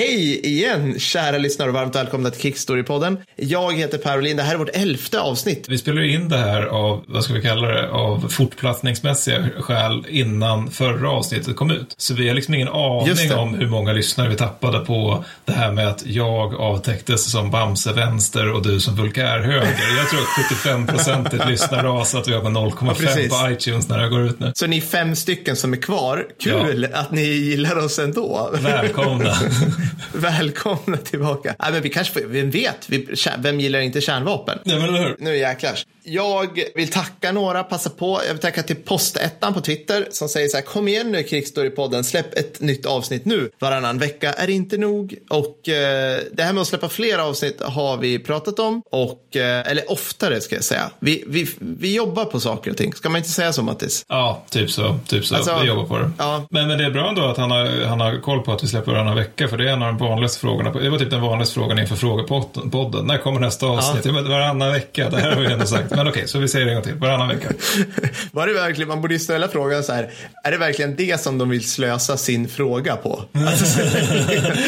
Hej igen, kära lyssnare och varmt välkomna till Kickstory-podden. Jag heter Per Olin, det här är vårt elfte avsnitt. Vi spelar in det här av, vad ska vi kalla det, av fortplantningsmässiga skäl innan förra avsnittet kom ut. Så vi har liksom ingen aning om hur många lyssnare vi tappade på det här med att jag avtäcktes som Bamse vänster och du som vulgär höger. Jag tror att 75 procent är lyssnarras att vi har 0,5 ja, på iTunes när det går ut nu. Så ni fem stycken som är kvar, kul ja. att ni gillar oss ändå. Välkomna. Välkomna tillbaka. Nej, men vi kanske, vem vet, vi, vem gillar inte kärnvapen? Ja, men hur? Nu jäklar. Jag vill tacka några, passa på. Jag vill tacka till Postettan på Twitter som säger så här, kom igen nu Krigsstorypodden, släpp ett nytt avsnitt nu. Varannan vecka är inte nog. Och eh, det här med att släppa fler avsnitt har vi pratat om. Och, eh, eller oftare ska jag säga. Vi, vi, vi jobbar på saker och ting. Ska man inte säga så Mattis? Ja, typ så. Typ så. Alltså, vi jobbar på det. Ja. Men, men det är bra ändå att han har, han har koll på att vi släpper varannan vecka. För det är en av de vanligaste frågorna. Det var typ den vanligaste frågan inför frågepodden. När kommer nästa avsnitt? Ja. Varannan vecka. Det här har vi ändå sagt. Men okej, okay, så vi säger det en gång till. Varannan vecka. Var det verkligen, man borde ju ställa frågan så här. Är det verkligen det som de vill slösa sin fråga på? Alltså,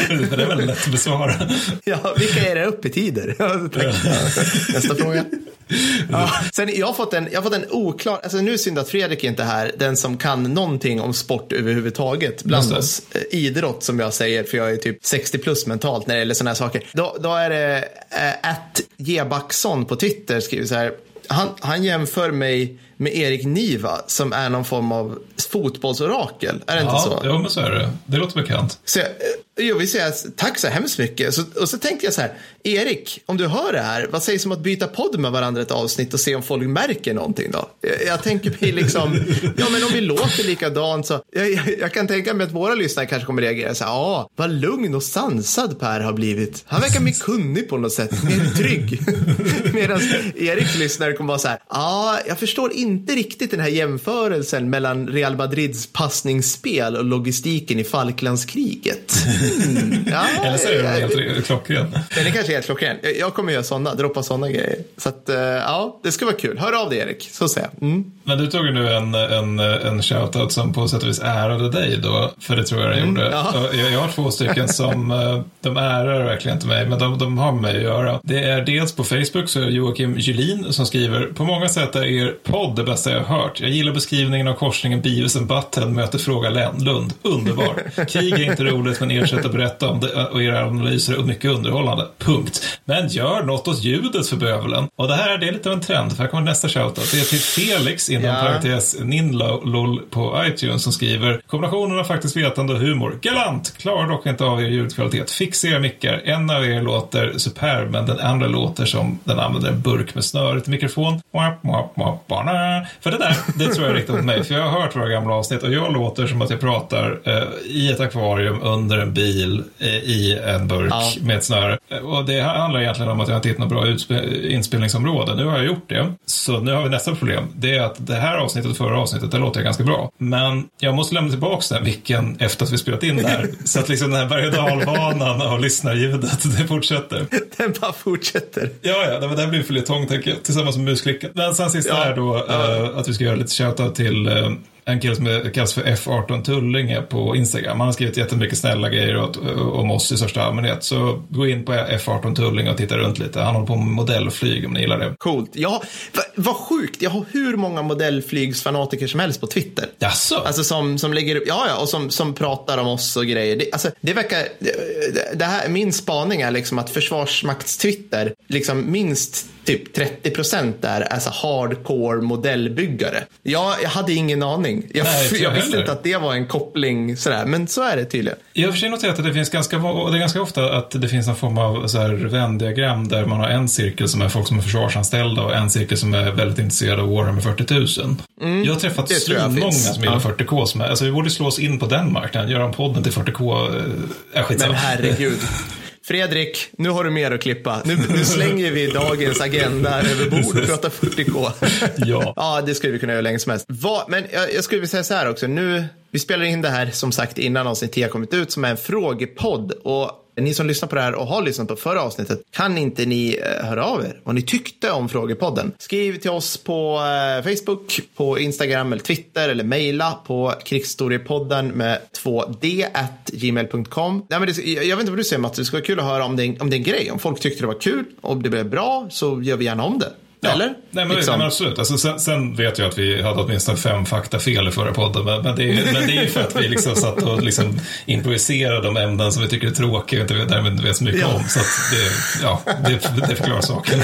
det är väldigt lätt att besvara. Ja, vilka är det öppettider? Nästa fråga. Ja. Sen, jag, har fått en, jag har fått en oklar, alltså nu är synd att Fredrik inte är här, den som kan någonting om sport överhuvudtaget bland oss. Eh, idrott som jag säger, för jag är typ 60 plus mentalt när det gäller sådana här saker. Då, då är det att äh, Gebacksson på Twitter skriver så här, han, han jämför mig med Erik Niva som är någon form av fotbollsorakel. Är det ja, inte så? Ja, men så är det. Det låter bekant. Så jag, eh, jag vill säga tack så hemskt mycket. Så, och så tänkte jag så här, Erik, om du hör det här, vad sägs om att byta podd med varandra ett avsnitt och se om folk märker någonting då? Jag, jag tänker mig liksom, ja men om vi låter likadant så, jag, jag, jag, kan tänka mig att våra lyssnare kanske kommer reagera så här, ja, vad lugn och sansad Per har blivit. Han verkar mer kunnig på något sätt, mer trygg. Medan Eriks lyssnare kommer vara så här, ja, jag förstår inte riktigt den här jämförelsen mellan Real Madrids passningsspel och logistiken i Falklandskriget. Mm. Ja, Eller så är det helt klockren. Den är kanske helt klockren. Jag kommer göra sådana, droppa sådana grejer. Så att, eh, ja, det ska vara kul. Hör av dig Erik, så säger jag. Mm. Men du tog ju nu en, en, en shoutout som på sätt och vis ärade dig då, för det tror jag den mm, gjorde. Ja. Jag, jag, har två stycken som, eh, de ärar verkligen inte mig, men de, de har med mig att göra. Det är dels på Facebook så är Joakim Julin som skriver, på många sätt är er podd det bästa jag har hört. Jag gillar beskrivningen av korsningen Beavis and Butthead möter Fråga Lund. Underbar. Krig är inte roligt, men er sätt att berätta om det och era analyser är mycket underhållande. Punkt. Men gör något åt ljudet för bövelen. Och det här det är lite av en trend, för här kommer nästa shoutout. Det är till Felix, inom ja. parentes Ninlol på iTunes, som skriver kombinationen av faktiskt vetande och humor. Galant! Klarar dock inte av er ljudkvalitet. Fixa era mickar. En av er låter superb, men den andra låter som den använder en burk med snöre till mikrofon. För det där, det tror jag riktigt mot mig. För jag har hört våra gamla avsnitt och jag låter som att jag pratar eh, i ett akvarium under en bil eh, i en burk ja. med ett snöre. Och det handlar egentligen om att jag inte hittat något bra inspelningsområde. Nu har jag gjort det. Så nu har vi nästa problem. Det är att det här avsnittet och förra avsnittet, det låter ganska bra. Men jag måste lämna tillbaka den vilken efter att vi spelat in det här. så att liksom den här berg och dalbanan av lyssnarljudet, det fortsätter. Den bara fortsätter. Ja, ja, det här blir följetong tänker jag, tillsammans med musklicken. Men sen sista ja. här då, ja. äh, att vi ska göra lite shoutout till äh, en kille som kallas för F18 Tullinge på Instagram. Han har skrivit jättemycket snälla grejer åt, om oss i största allmänhet. Så gå in på F18 Tullinge och titta runt lite. Han håller på med modellflyg om ni gillar det. Coolt. Ja, vad sjukt. Jag har hur många modellflygsfanatiker som helst på Twitter. Jaså? Alltså som, som lägger upp, ja ja, och som, som pratar om oss och grejer. Det, alltså, det verkar, det, det här, min spaning är liksom att Försvarsmakts-Twitter, liksom minst typ 30 procent där är så hardcore modellbyggare. Jag, jag hade ingen aning. Jag, Nej, jag, visste inte att det var en koppling sådär, men så är det tydligen. Jag har för sig noterat att det finns ganska, det är ganska ofta att det finns någon form av så här Venn-diagram där man har en cirkel som är folk som är försvarsanställda och en cirkel som är väldigt intresserade av Warhammer 40 000. Mm, jag har träffat många som gillar 40K som är, alltså vi borde slå oss in på den marknaden, göra en podden till 40K, äh, skitsamma. Men herregud. Fredrik, nu har du mer att klippa. Nu, nu slänger vi dagens agenda över bord och pratar 40K. ja. ja, det skulle vi kunna göra länge som helst. Va, men jag, jag skulle vilja säga så här också. Nu, vi spelar in det här som sagt innan avsnitt 10 har kommit ut som är en frågepodd. Och ni som lyssnar på det här och har lyssnat på förra avsnittet, kan inte ni eh, höra av er vad ni tyckte om Frågepodden? Skriv till oss på eh, Facebook, på Instagram eller Twitter eller mejla på krigshistoriepodden med 2d at gmail.com. Jag vet inte vad du säger Mats, det skulle vara kul att höra om det, om det är en grej. Om folk tyckte det var kul, om det blev bra, så gör vi gärna om det. Ja. Eller? Nej, men, Liksom. men absolut. Alltså, sen, sen vet jag att vi hade åtminstone fem faktafel i förra podden. Men, men, det, är, men det är ju för att vi liksom satt och liksom improviserade om ämnen som vi tycker är tråkiga och inte därmed vet så mycket Ja. om. Så att det, ja, det, det förklarar saken.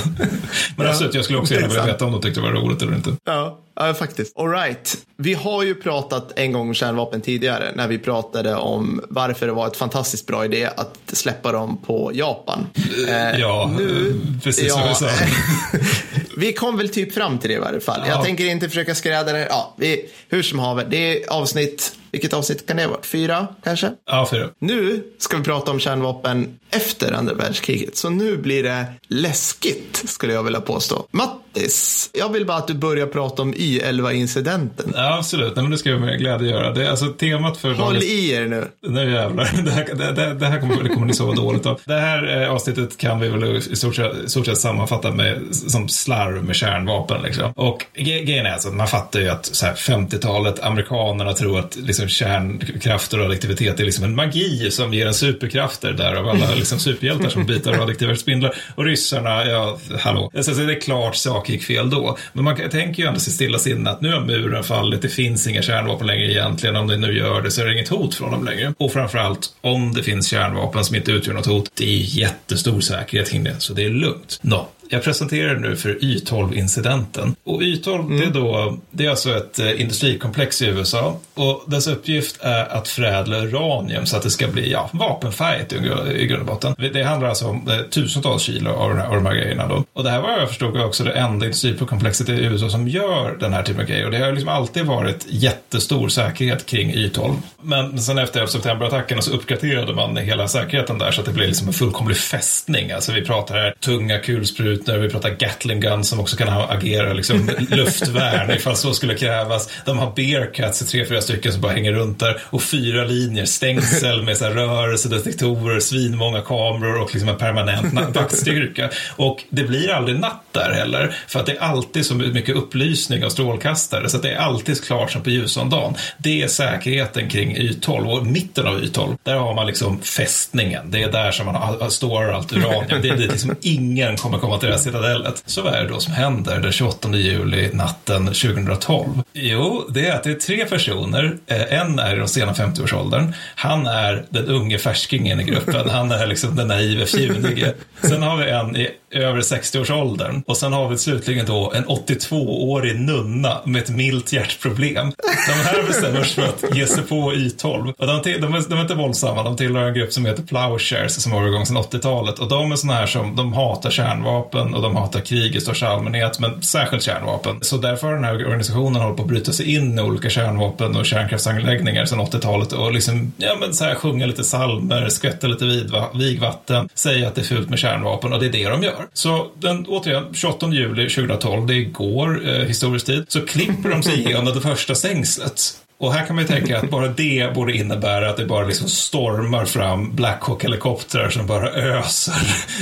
Men absolut, jag skulle också gärna vilja veta om de tyckte det var roligt eller inte. Ja, ja faktiskt. All right. Vi har ju pratat en gång om kärnvapen tidigare när vi pratade om varför det var ett fantastiskt bra idé att släppa dem på Japan. Eh, Ja, nu, precis som vi sa. vi kom väl typ fram till det i varje fall. Ja. Jag tänker inte försöka skräda det. Ja, vi, hur som haver, det är avsnitt, vilket avsnitt kan det vara? Fyra kanske? Ja, fyra. Nu ska vi prata om kärnvapen efter andra världskriget. Så nu blir det läskigt, skulle jag vilja påstå. Mattis, jag vill bara att du börjar prata om Y11-incidenten. Ja, absolut. Nej, men det ska jag med glädje göra. Det är alltså temat för Håll dagens... i er nu. Nu jävlar, det här, det, det, det här kommer, det kommer ni sova dåligt av. Det här eh, avsnittet kan vi väl i stort sett, stort sett sammanfatta med, som slarv med kärnvapen. Liksom. Och grejen är alltså, man fattar ju att så här, 50-talet, amerikanerna tror att liksom, Liksom kärnkraft och radioaktivitet är liksom en magi som ger en superkrafter där av alla liksom, superhjältar som bitar radioaktiva spindlar. Och ryssarna, ja, hallå. Så, så det är klart saker gick fel då. Men man tänker ju ändå sig stilla sinne att nu har muren fallit, det finns inga kärnvapen längre egentligen. Om det nu gör det så är det inget hot från dem längre. Och framförallt, om det finns kärnvapen som inte utgör något hot, det är jättestor säkerhet kring det, så det är lugnt. Nå, jag presenterar nu för Y12-incidenten. Och Y12, det, är då, det är alltså ett eh, industrikomplex i USA och dess uppgift är att förädla uranium så att det ska bli ja, vapenfärdigt i, gr- i grund och botten. Det handlar alltså om eh, tusentals kilo av, den här, av de här grejerna. Då. Och det här var jag förstod också det enda industrikomplexet i USA som gör den här typen av grejer. Och det har liksom alltid varit jättestor säkerhet kring Y12. Men sen efter septemberattackerna så uppgraderade man hela säkerheten där så att det blev liksom en fullkomlig fästning. Alltså vi pratar här tunga kulsprutor, när vi pratar Gatling guns som också kan agera liksom luftvärn ifall så skulle krävas. De har bearcats, tre, fyra stycken som bara hänger runt där och fyra linjer stängsel med så här rörelsedetektorer, svinmånga kameror och liksom en permanent vaktstyrka. Och det blir aldrig natt där heller för att det är alltid så mycket upplysning av strålkastare så att det är alltid klart som på ljusåndagen. Det är säkerheten kring Y12 och mitten av Y12, där har man liksom fästningen. Det är där som man har, står allt uranium. Det är dit liksom ingen kommer komma till det här citadellet. Så vad är det då som händer den 28 juli natten 2012? Jo, det är att det är tre personer. Eh, en är i de sena 50-årsåldern. Han är den unge färskingen i gruppen. Han är liksom den naive fjunige. Sen har vi en i över 60-årsåldern. Och sen har vi slutligen då en 82-årig nunna med ett milt hjärtproblem. De här bestämmer sig för att ge sig på Y12. Och de, till- de, är, de är inte våldsamma, de tillhör en grupp som heter Plowshares som har varit igång sedan 80-talet. Och de är sådana här som, de hatar kärnvapen och de hatar krig i största allmänhet, men särskilt kärnvapen. Så därför har den här organisationen hållit på att bryta sig in i olika kärnvapen och kärnkraftsanläggningar sedan 80-talet och liksom, ja men så här sjunga lite salmer, skvätta lite vidva- vigvatten, säga att det är fult med kärnvapen och det är det de gör. Så den, återigen, 28 juli 2012, det är igår, eh, historisk tid, så klipper de sig igenom det första stängslet. Och här kan man ju tänka att bara det borde innebära att det bara liksom stormar fram Black Hawk-helikoptrar som bara öser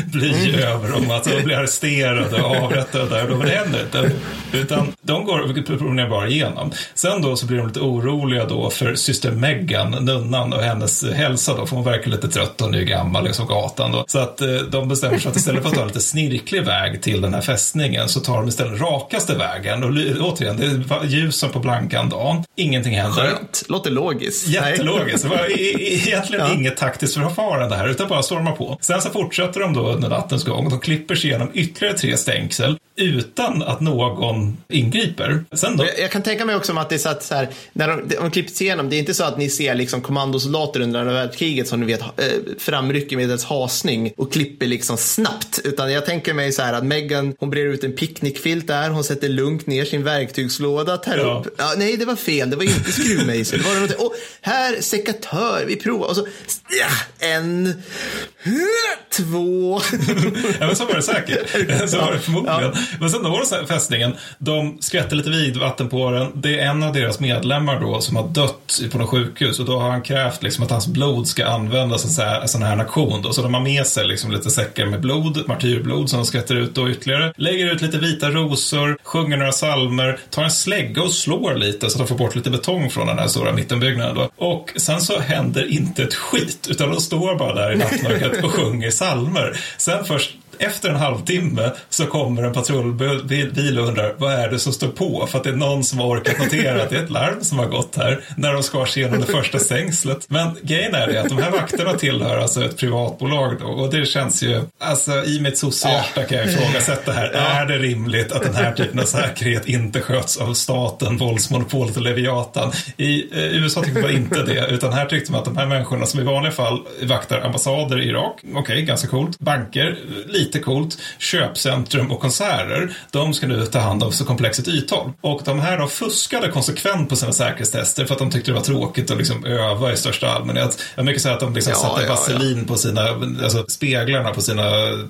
bly över dem. Att de blir arresterade och avrättade där. Men det händer inte. Utan de går promenerar bara igenom. Sen då så blir de lite oroliga då för syster Meghan, nunnan och hennes hälsa då. För hon verkar lite trött och är gammal liksom gatan då. Så att eh, de bestämmer sig att istället för att ta en lite snirklig väg till den här fästningen så tar de istället rakaste vägen. Och återigen, det är ljusen på blankan dagen. Ingenting händer. Skönt. Låter logiskt. Jättelogiskt. Det var egentligen Ja. inget taktiskt förfarande här, utan bara storma på. Sen så fortsätter de då under nattens gång. De klipper sig igenom ytterligare tre stängsel utan att någon ingriper. Sen då... Jag, jag kan tänka mig också att det är så att så här, när de, de klipps igenom, det är inte så att ni ser liksom kommandosoldater under andra världskriget som ni vet eh, framrycker med ett hasning och klipper liksom snabbt. Utan jag tänker mig så här att Megan, hon brer ut en picknickfilt där, hon sätter lugnt ner sin verktygslåda, tar Ja. upp, ja, nej det var fel, det var inte skruvmejsel, det var något, och här sekatör, vi provar, och så, ja, en, två. ja, men så var det säkert. Så var det förmodligen. Ja. Men sen når så fästningen, de skvätter lite vidvatten på den. Det är en av deras medlemmar då som har dött på något sjukhus och då har han krävt liksom att hans blod ska användas i en sån här aktion. Då. Så de har med sig liksom lite säckar med blod, martyrblod som de skvätter ut då ytterligare. Lägger ut lite vita rosor, sjunger några salmer, tar en slägga och slår lite så att de får bort lite betong från den här stora mittenbyggnaden. Då. Och sen så händer inte ett skit, utan de står bara där i nattmörkret och sjunger salmer. Sen först efter en halvtimme så kommer en patrullbil och undrar vad är det som står på? För att det är någon som har orkat notera att det är ett larm som har gått här när de skar sig igenom det första stängslet. Men grejen är det att de här vakterna tillhör alltså ett privatbolag då och det känns ju, alltså i mitt sossehjärta kan jag ifrågasätta här. Är det rimligt att den här typen av säkerhet inte sköts av staten, våldsmonopolet och Leviatan? I eh, USA tyckte man inte det, utan här tyckte man att de här människorna som i vanliga fall vaktar ambassader i Irak, okej, okay, ganska coolt, banker, lite lite coolt, köpcentrum och konserter, de ska nu ta hand om så komplexet ythåll. Och de här då fuskade konsekvent på sina säkerhetstester för att de tyckte det var tråkigt att liksom öva i största allmänhet. Jag mycket säga att de liksom ja, satte ja, vaselin ja. på sina, alltså speglarna på sina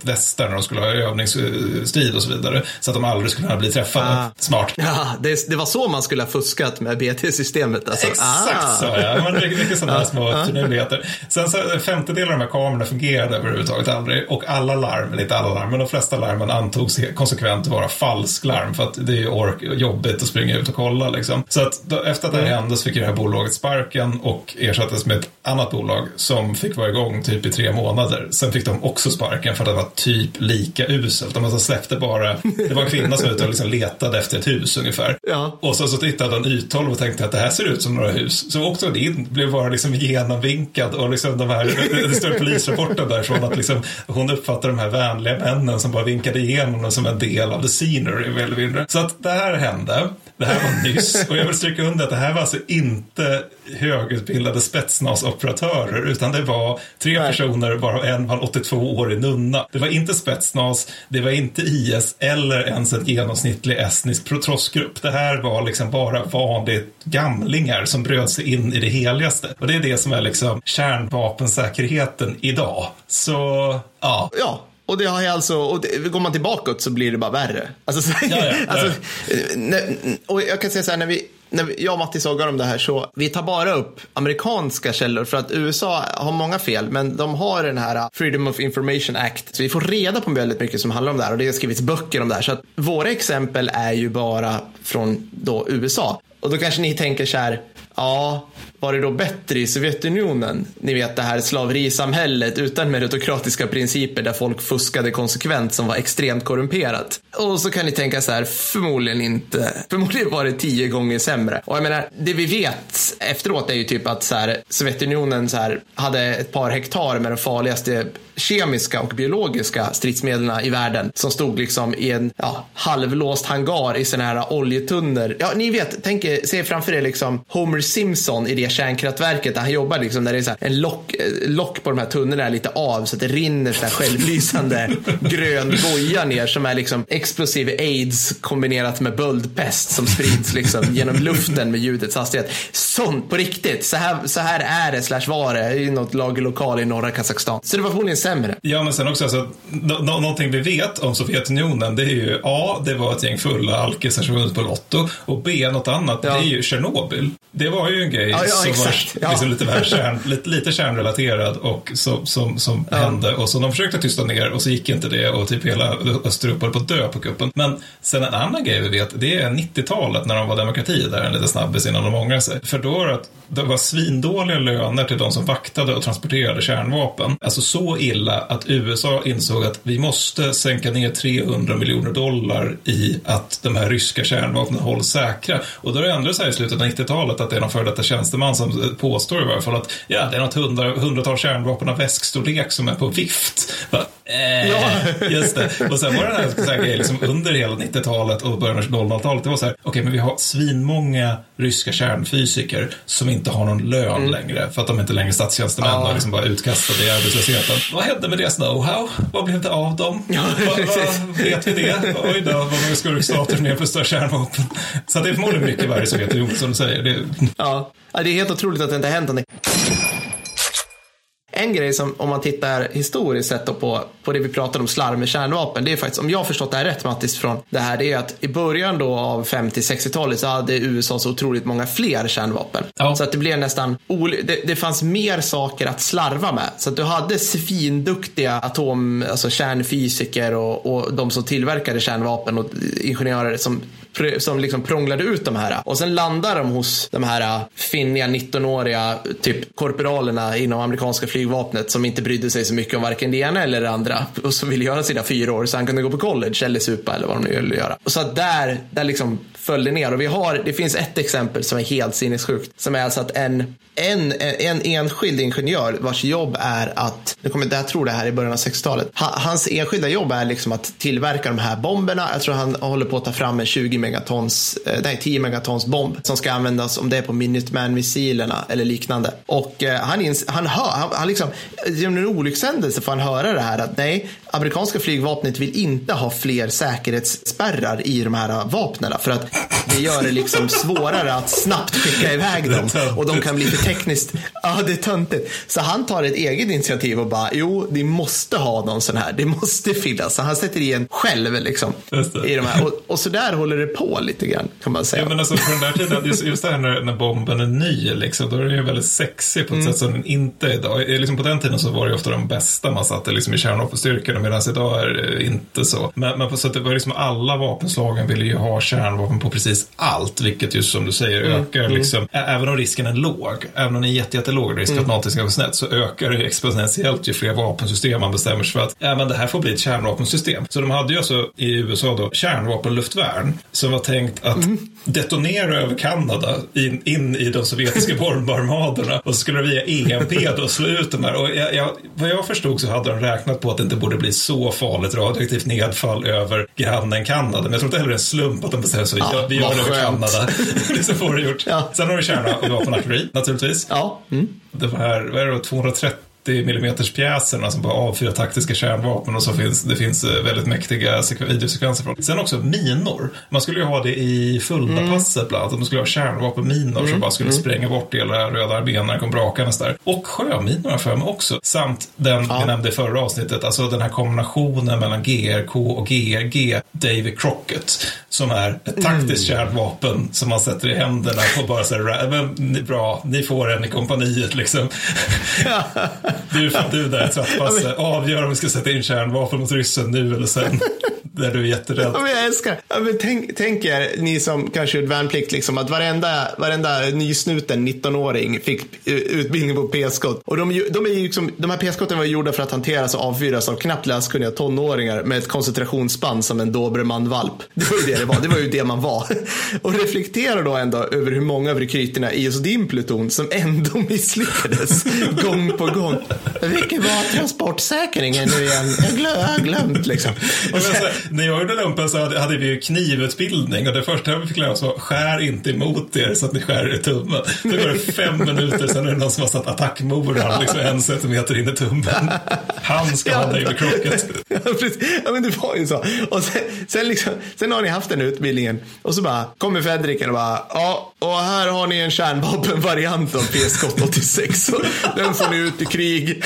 västar när de skulle ha övningsstrid och så vidare. Så att de aldrig skulle kunna bli träffade. Ah. Smart. Ja, det, det, var så man skulle ha fuskat med BT-systemet. Alltså. Exakt ah. så ja. Men mycket, mycket sådana små finurligheter. Sen så femtedelen av de här kamerorna fungerade överhuvudtaget aldrig och alla larm, inte alla larm, men de flesta larmen antogs konsekvent vara falsklarm för att det är ork, jobbigt att springa ut och kolla liksom. Så att då, efter att det här mm. hände så fick det här bolaget sparken och ersattes med ett annat bolag som fick vara igång typ i tre månader. Sen fick de också sparken för att det var typ lika uselt. De alltså släppte bara, det var en kvinna som var ute och liksom letade efter ett hus ungefär. Ja. Och så, så tittade de ytholv och tänkte att det här ser ut som några hus. Så åkte hon in, blev bara liksom genomvinkad och liksom de här, det står polisrapporten därifrån att liksom hon uppfattar de här vänliga männen som bara vinkade igenom dem som en del av the scenery mer eller mindre. Så att det här hände. Det här var nyss och jag vill stryka under att det här var alltså inte högutbildade spetsnasoperatörer utan det var tre personer varav en var 82 år i nunna. Det var inte spetsnas, det var inte IS eller ens en genomsnittlig estnisk protrossgrupp. Det här var liksom bara vanligt gamlingar som bröt sig in i det heligaste. Och det är det som är liksom kärnvapensäkerheten idag. Så, ja. Ja, och det har jag alltså, och det, går man tillbaka så blir det bara värre. Alltså, ja, ja, alltså, när, och jag kan säga så här, när vi, när vi, jag och Matti sågar om det här så vi tar bara upp amerikanska källor för att USA har många fel men de har den här Freedom of Information Act. Så vi får reda på väldigt mycket som handlar om det här och det har skrivits böcker om det här. Så att våra exempel är ju bara från då USA. Och då kanske ni tänker så här, ja, var det då bättre i Sovjetunionen? Ni vet det här slaverisamhället utan meritokratiska principer där folk fuskade konsekvent som var extremt korrumperat. Och så kan ni tänka så här, förmodligen inte. Förmodligen var det tio gånger sämre. Och jag menar, det vi vet efteråt är ju typ att så här, Sovjetunionen så här, hade ett par hektar med de farligaste kemiska och biologiska stridsmedlen i världen som stod liksom i en ja, halvlåst hangar i sådana här oljetunnor. Ja, ni vet, tänk er, se framför er liksom Homer Simpson i det kärnkraftverket där han jobbar liksom, där det är så en lock, eh, lock på de här tunnorna är lite av så att det rinner så här självlysande grön boja ner som är liksom explosiv aids kombinerat med böldpest som sprids liksom genom luften med ljudets hastighet. Sånt på riktigt. Så här, så här är det slash var det i något lagerlokal i norra Kazakstan. Så det var förmodligen sämre. Ja, men sen också alltså, no någonting vi vet om Sovjetunionen det är ju A, det var ett gäng fulla alkisar som vunnit på Lotto och B, något annat, ja. det är ju Tjernobyl. Det var ju en grej ja, ja, som exakt. var liksom lite, kärn, lite, lite kärnrelaterad och som, som, som hände och så de försökte tysta ner och så gick inte det och typ hela Östeuropa på att dö på kuppen. Men sen en annan grej vi vet, det är 90-talet när de var demokrati där en liten snabbis innan de ångrade sig. För då var det, det var svindåliga löner till de som vaktade och transporterade kärnvapen. Alltså så illa att USA insåg att vi måste sänka ner 300 miljoner dollar i att de här ryska kärnvapnen hålls säkra. Och då är det ändå så här i slutet av 90-talet att det är någon före detta tjänsteman som påstår i varje fall att ja, det är något hundra, hundratal kärnvapen av väskstorlek som är på vift eh, ja. Just det. Och sen var det den här, så här grejen liksom under hela 90-talet och början av 00-talet. Det var så här, okej, okay, men vi har svinmånga ryska kärnfysiker som inte har någon lön mm. längre för att de inte längre är statstjänstemän ja. och liksom bara utkastade i arbetslösheten. Vad hände med deras know-how? Vad blev det av dem? Ja, vad, vad, vet vi det? Oj då, vad många skurkstater som nedrustar kärnvapen. Så det är förmodligen mycket värre i Sovjetunionen som du säger. Det... Ja. det är helt otroligt att det inte har hänt någonting. En grej som om man tittar historiskt sett på, på det vi pratade om slarv med kärnvapen. Det är faktiskt, om jag har förstått det här rätt Mattis från det här, det är att i början då av 50-60-talet så hade USA så otroligt många fler kärnvapen. Ja. Så att det blev nästan, det, det fanns mer saker att slarva med. Så att du hade svinduktiga atom, alltså kärnfysiker och, och de som tillverkade kärnvapen och ingenjörer som som liksom prånglade ut de här. Och sen landar de hos de här äh, finniga 19-åriga typ korporalerna inom amerikanska flygvapnet som inte brydde sig så mycket om varken det ena eller det andra och som ville göra sina fyra år så han kunde gå på college eller supa eller vad de nu ville göra. Och så att där, där liksom föll det ner och vi har, det finns ett exempel som är helt sinnessjukt som är alltså att en, en, en enskild ingenjör vars jobb är att, nu kommer, jag tror det här i början av 60-talet, hans enskilda jobb är liksom att tillverka de här bomberna. Jag tror han håller på att ta fram en 20 megatons, eh, nej 10 megatons bomb som ska användas om det är på Minuteman-missilerna eller liknande. Och eh, han, ins, han hör, han, han liksom, genom en olyckshändelse får han höra det här att nej, amerikanska flygvapnet vill inte ha fler säkerhetsspärrar i de här vapnen för att det gör det liksom svårare att snabbt skicka iväg dem och de kan bli för tekniskt, ja det är töntigt. Så han tar ett eget initiativ och bara, jo, ni måste ha någon sån här, det måste finnas. Så han sätter i en själv liksom. I de här. Och, och så där håller det på lite grann kan man säga. Ja, men alltså på den där tiden, just, just det här när, när bomben är ny, liksom, då är den ju väldigt sexig på ett mm. sätt som den inte är idag. Liksom på den tiden så var det ofta de bästa man satte liksom, i kärnvapenstyrkorna medan idag är det inte så. Men, men på så att det var liksom alla vapenslagen ville ju ha kärnvapen på precis allt, vilket just som du säger mm. ökar mm. liksom, även om risken är låg, även om det är jätte, jättelåg risk mm. att någonting ska gå snett, så ökar det exponentiellt ju fler vapensystem man bestämmer sig för att, ja men det här får bli ett kärnvapensystem. Så de hade ju alltså i USA då kärnvapenluftvärn som var tänkt att mm. detonera över Kanada in, in i de sovjetiska bombarmaderna och så skulle det via EMP då slå ut de här. Och jag, jag, vad jag förstod så hade de räknat på att det inte borde bli så farligt radioaktivt nedfall över grannen Kanada. Men jag tror inte heller det är en slump att de bestämmer sig ja, vi gör det över Kanada. så får det gjort. Ja. Sen har du kärnvapenartilleri naturligtvis. Ja. Mm. Det var, vad är det, 230 80 mm pjäserna som bara avfyrar taktiska kärnvapen och så finns det finns eh, väldigt mäktiga videosekvenser från. Sen också minor. Man skulle ju ha det i Fulda-passet mm. bland annat. Man skulle ha kärnvapenminor mm. som bara skulle mm. spränga bort hela röda armén när kom brakandes där. Och sjöminor har för mig också. Samt den ja. vi nämnde i förra avsnittet, alltså den här kombinationen mellan GRK och GRG, David Crockett, som är ett taktiskt mm. kärnvapen som man sätter i händerna på bara så här, bra, ni får en i kompaniet liksom. Du, du där Trattbasse, men... avgör om vi ska sätta in kärnvapen mot ryssen nu eller sen. Där du är jätterädd. Ja, men jag älskar. Ja, men tänk, tänk er, ni som kanske gjort värnplikt, liksom, att varenda, varenda nysnuten 19-åring fick utbildning på p-skott. Och de, de, är liksom, de här p-skotten var gjorda för att hanteras och avfyras av knappt läskunniga tonåringar med ett koncentrationsspann som en dobermannvalp. Det var ju det det var. Det var ju det man var. Och reflektera då ändå över hur många av rekryterna i just din pluton som ändå misslyckades gång på gång. Vilken var transportsäkringen nu igen? Jag, har glömt liksom. Och sen, när jag gjorde lumpen så hade, vi ju knivutbildning och det första vi fick lära oss var skär inte emot er så att ni skär er i tummen. Det går det fem minuter, sen är det någon som har satt attackmoran liksom en centimeter in i tummen. Han ska ja. ha med krocket. Ja, precis. ja, men det var ju så. Och sen, sen, liksom, sen har ni haft den utbildningen och så bara kommer Fredriken och bara ja, och här har ni en kärnvapenvariant av PS 86. Den får ni ut i krig.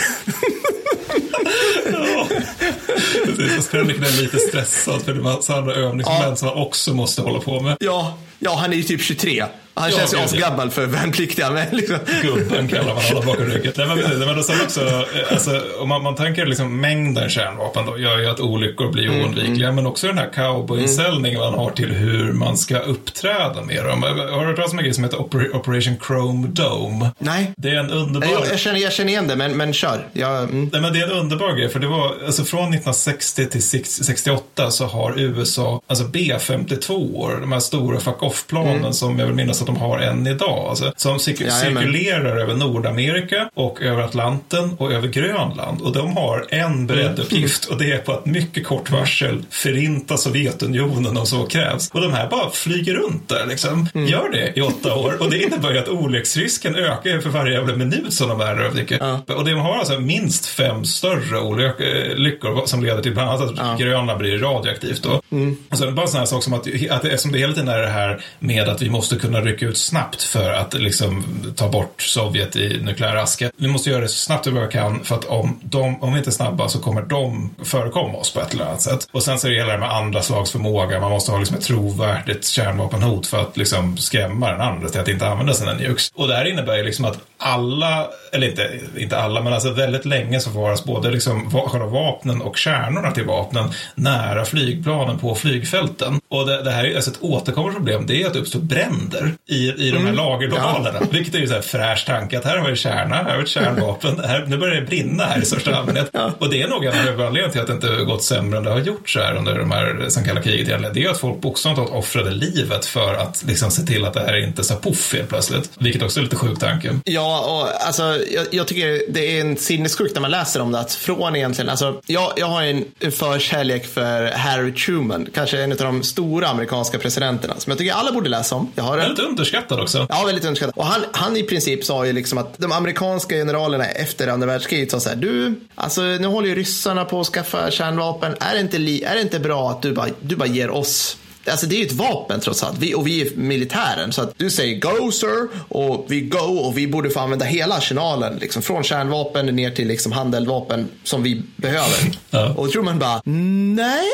Precis, och är lite stressad för det är massa andra övningsmoment ja. som han också måste hålla på med. Ja, ja han är ju typ 23. Han känns ju asgammal för värnpliktiga. Men liksom. Gubben kallar man honom bakom ryggen. Nej, men, men sen också, alltså, om man, man tänker liksom mängden kärnvapen då gör ju att olyckor blir mm, oundvikliga. Mm. Men också den här cowboyinställningen mm. man har till hur man ska uppträda med dem. Har du hört talas om en grej som heter Operation Chrome Dome? Nej. Det är en underbar... Jag, jag, känner, jag känner igen det, men, men kör. Jag, mm. Nej, men det är en underbar grej, för det var, alltså från 1960 till 68 så har USA, alltså B-52, de här stora fuck off-planen mm. som jag vill minnas att de har än idag. Alltså, som cir cirkulerar över Nordamerika och över Atlanten och över Grönland. Och de har en beredd uppgift och det är på att mycket kort varsel förinta Sovjetunionen om så krävs. Och de här bara flyger runt där liksom. Mm. Gör det i åtta år och det innebär ju att olycksrisken ökar för varje jävla minut som de är där. Ja. Och de har alltså minst fem större olyckor som leder till bland annat att ja. Grönland blir radioaktivt. Då. Mm. Och sen bara en sån här sak som att, att eftersom det hela tiden är det här med att vi måste kunna rycka ut snabbt för att liksom ta bort Sovjet i nukleär aska. Vi måste göra det så snabbt vi bara kan för att om, de, om vi inte är snabba så kommer de förekomma oss på ett eller annat sätt. Och sen så är det hela det med andra slags förmåga. Man måste ha liksom ett trovärdigt kärnvapenhot för att liksom skrämma den andra till att inte använda sina nukes. Och det här innebär ju liksom att alla, eller inte, inte alla, men alltså väldigt länge så förvaras både liksom själva vapnen och kärnorna till vapnen nära flygplanen på flygfälten. Och det, det här är alltså ett återkommande problem, det är att det uppstår bränder i, i de här mm. lagerlokalerna. Ja. Vilket är ju så här fräsch tanke, att här har vi kärna, här har vi ett kärnvapen, här, nu börjar det brinna här i största allmänhet. Ja. Och det är nog en av huvudanledningarna till att det inte har gått sämre än det har gjort så här under de här, sen kalla kriget egentligen. Det är att folk bokstavligt talat offrade livet för att liksom se till att det här inte sa poff helt plötsligt. Vilket också är lite sjuk tanke. Ja, och alltså jag, jag tycker det är en sinnessjukt när man läser om det. Att från egentligen, alltså jag, jag har en förkärlek för Harry Truman, kanske en av de stora amerikanska presidenterna som jag tycker alla borde läsa om. Jag har Väldigt underskattad också. Ja, väldigt underskattad. Och han, han i princip sa ju liksom att de amerikanska generalerna efter andra världskriget sa så här, du, alltså nu håller ju ryssarna på att skaffa kärnvapen. Är det inte, li, är det inte bra att du bara, du bara ger oss Alltså det är ju ett vapen trots allt. Vi, och vi är militären. Så att du säger go sir och vi go och vi borde få använda hela arsenalen. Liksom, från kärnvapen ner till liksom, handeldvapen som vi behöver. Ja. Och tror man bara nej,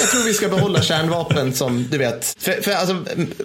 jag tror vi ska behålla kärnvapen som du vet. För, för alltså,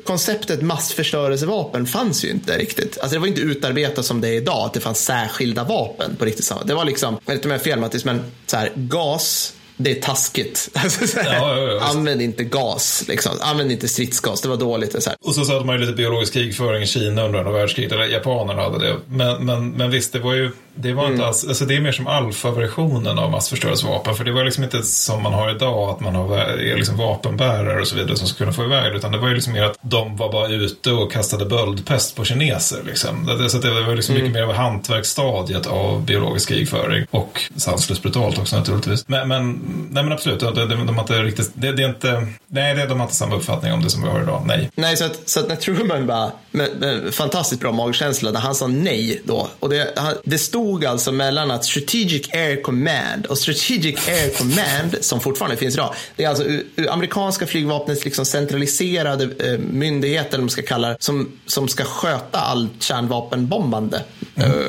konceptet massförstörelsevapen fanns ju inte riktigt. Alltså det var inte utarbetat som det är idag. Att det fanns särskilda vapen på riktigt. Det var liksom, jag vet inte om jag är fel Mattis, men så här, gas det är taskigt. Alltså, ja, ja, ja, använd inte gas, liksom. använd inte stridsgas, det var dåligt. Så och så hade man ju lite biologisk krigföring i Kina under andra världskriget, eller japanerna hade det. Men, men, men visst, det var ju det var inte mm. alls, alltså det är mer som alfa-versionen av massförstörelsevapen. För det var liksom inte som man har idag, att man har, är liksom vapenbärare och så vidare som ska kunna få iväg det. Utan det var ju liksom mer att de var bara ute och kastade böldpest på kineser. Liksom. Så det var liksom mm. mycket mer av hantverksstadiet av biologisk krigföring. Och sanslöst brutalt också naturligtvis. Men, men, nej, men absolut, de, de, de, har inte riktigt, det, det, är inte, nej, det, de har inte samma uppfattning om det som vi har idag. Nej. Nej, så att, så att när Truman bara, med, med fantastiskt bra magkänsla, när han sa nej då. Och det, det stod stod alltså mellan att Strategic Air Command och Strategic Air Command, som fortfarande finns idag, det är alltså amerikanska flygvapnets liksom centraliserade eh, myndighet, eller man ska kalla det, som, som ska sköta allt kärnvapenbombande. Mm. Uh,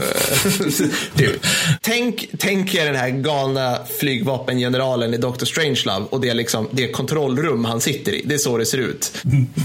tänk, tänk er den här galna flygvapengeneralen i Dr. Strangelove och det, liksom, det kontrollrum han sitter i. Det är så det ser ut.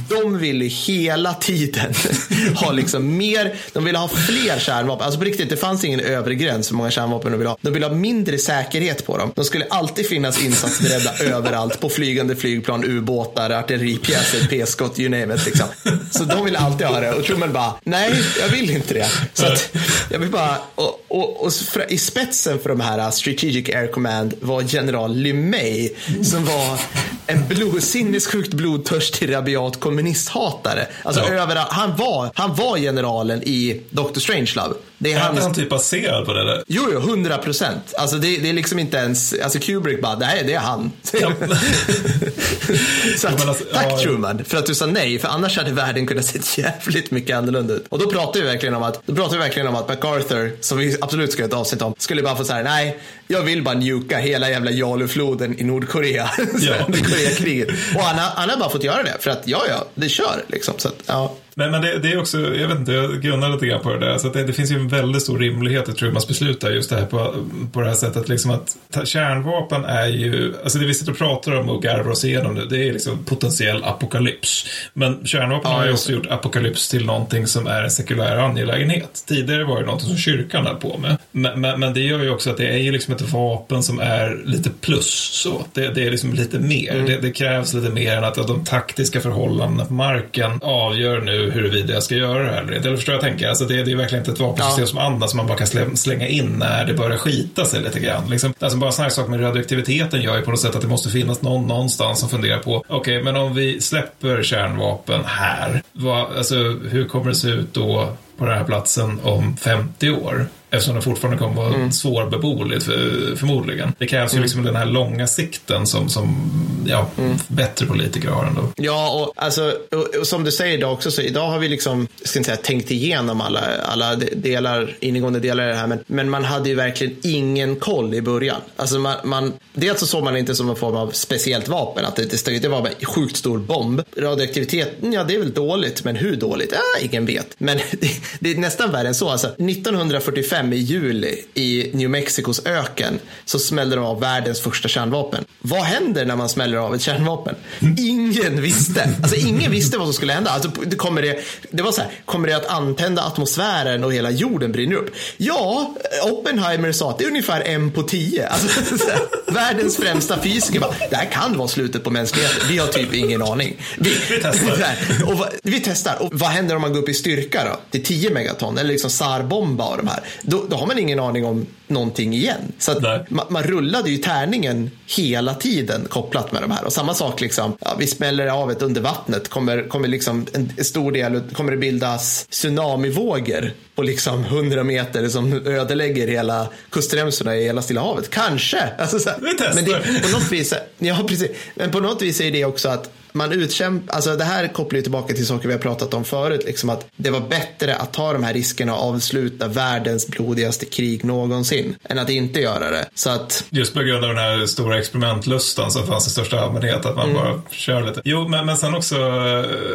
De vill ju hela tiden ha liksom mer, de vill ha fler kärnvapen. Alltså på riktigt, det fanns ingen övre gräns för hur många kärnvapen de vill ha. De vill ha mindre säkerhet på dem. De skulle alltid finnas insatsberedda överallt på flygande flygplan, ubåtar, artilleripjäser, p-skott, you name it. Liksom. Så de vill alltid ha det. Och Truman bara, nej, jag vill inte det. Så att, jag vill bara, och, och, och i spetsen för de här Strategic Air Command var general LeMay som var en blod, sinnessjukt blodtörstig rabiat kommunisthatare. Alltså ja. överallt, han var, han var generalen i Dr. Strangelove. Det är, är han, han typ baserad på det där? Jo, jo, hundra procent. Alltså det, det, är liksom inte ens, alltså Kubrick bara, nej, det är han. Ja. så att, alltså, tack ja, Truman för att du sa nej, för annars hade världen kunnat se jävligt mycket annorlunda ut. Och då pratar vi verkligen om att, då pratar vi verkligen om att MacArthur, som vi absolut ska göra ett avsnitt om, skulle bara få säga nej, jag vill bara njuka hela jävla Jalufloden i Nordkorea. Ja kriget. Och han, han har bara fått göra det, för att ja, ja, det kör liksom. Så att, ja. Men, men det, det, är också, jag vet inte, jag grunnar lite grann på det där. Så det, det, finns ju en väldigt stor rimlighet i Trumans beslut där, just det här på, på det här sättet. Liksom att kärnvapen är ju, alltså det vi sitter och pratar om och garvar oss igenom nu, det är liksom potentiell apokalyps. Men kärnvapen ja, har ju också gjort apokalyps till någonting som är en sekulär angelägenhet. Tidigare var det någonting som kyrkan höll på med. Men, men, men, det gör ju också att det är ju liksom ett vapen som är lite plus. Så. Det, det är liksom lite mer. Mm. Det, det, krävs lite mer än att, att de taktiska förhållandena på marken avgör nu huruvida jag ska göra det här eller inte. Eller förstår jag tänker? Alltså det, det är verkligen inte ett vapensystem ja. som andas som man bara kan slänga in när det börjar skita sig lite grann. Liksom, alltså bara sån här sak med radioaktiviteten gör ju på något sätt att det måste finnas någon någonstans som funderar på, okej, okay, men om vi släpper kärnvapen här, vad, alltså, hur kommer det se ut då på den här platsen om 50 år? Eftersom det fortfarande kommer vara mm. svårbeboeligt för, förmodligen. Det krävs mm. ju liksom den här långa sikten som, som ja, mm. bättre politiker har ändå. Ja, och, alltså, och, och som du säger idag också, så idag har vi liksom, säga, tänkt igenom alla, alla delar, innegående delar i det här, men, men man hade ju verkligen ingen koll i början. Alltså man, man, dels så såg man det inte som en form av speciellt vapen, att det, det, det var en sjukt stor bomb. Radioaktiviteten, ja det är väl dåligt, men hur dåligt? Ja, ingen vet. Men det, det är nästan värre än så. Alltså, 1945 i juli i New Mexicos öken så smällde de av världens första kärnvapen. Vad händer när man smäller av ett kärnvapen? Ingen visste. Alltså ingen visste vad som skulle hända. Alltså, det, kommer det, det var så här, kommer det att antända atmosfären och hela jorden brinner upp? Ja, Oppenheimer sa att det är ungefär en på tio. Alltså, här, världens främsta fysiker bara, det här kan vara slutet på mänskligheten. Vi har typ ingen aning. Vi, vi testar. Här, och, vi testar. Och vad händer om man går upp i styrka då? Till 10 megaton eller liksom SAR-bomba och de här. Då, då har man ingen aning om någonting igen. Så man, man, rullade ju tärningen hela tiden kopplat med de här. Och samma sak, liksom, ja, vi smäller av ett under vattnet, kommer, kommer liksom en stor del, kommer det bildas tsunamivågor på liksom 100 meter som ödelägger hela kustremsorna i hela Stilla havet. Kanske. Alltså, så här. Men det, på något vis, ja, precis. Men på något vis är det också att man utkämpar, alltså det här kopplar ju tillbaka till saker vi har pratat om förut, liksom att det var bättre att ta de här riskerna och avsluta världens blodigaste krig någonsin än att inte göra det. Så att... Just på grund av den här stora experimentlustan som fanns i största allmänhet, att man mm. bara kör lite. Jo, men, men sen också,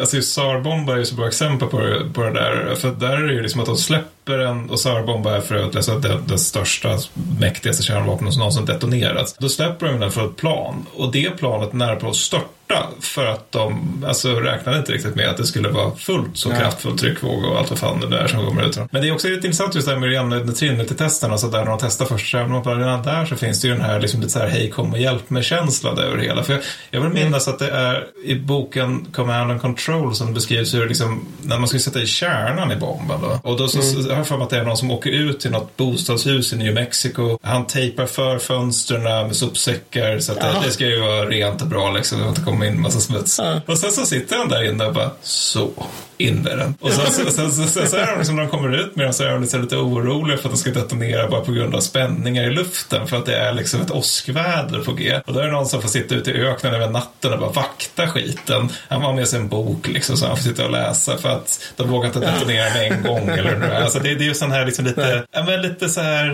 alltså just SAR-bomba är ju så bra exempel på, på det där, för där är det ju liksom att de släpper en, och SAR-bomba är för övrigt alltså den, den största, mäktigaste kärnvapnen som någonsin detonerats. Då släpper de den för ett plan och det planet nära på att störta borta för att de alltså, räknade inte riktigt med att det skulle vara fullt så ja. kraftfull tryckvåg och allt vad fan det är som kommer ut. Men det är också lite intressant just det här med Trinity-testerna, alltså där de testar första kärnvapen, redan där så finns det ju den här liksom lite så här hej kom och hjälp med känsla över det hela. För jag, jag vill minnas att det är i boken Command and Control som beskrivs hur liksom, när man ska sätta i kärnan i bomben då. Och då så, mm. så har jag för mig att det är någon som åker ut till något bostadshus i New Mexico. Han tejpar för fönstren med sopsäckar så att det, det, ska ju vara rent och bra liksom. Det komma in massa smuts. Ja. Och sen så sitter han där inne och bara så in med den. Och sen, sen, sen, sen, sen så är de liksom, när de kommer ut med den så är de lite, lite oroliga för att de ska detonera bara på grund av spänningar i luften för att det är liksom ett åskväder på G. Och då är det någon som får sitta ute i öknen över natten och bara vakta skiten. Han har med sig en bok liksom så han får sitta och läsa för att de vågar inte detonera med en gång. Eller alltså det, det är ju sån här liksom lite, ja, men lite så här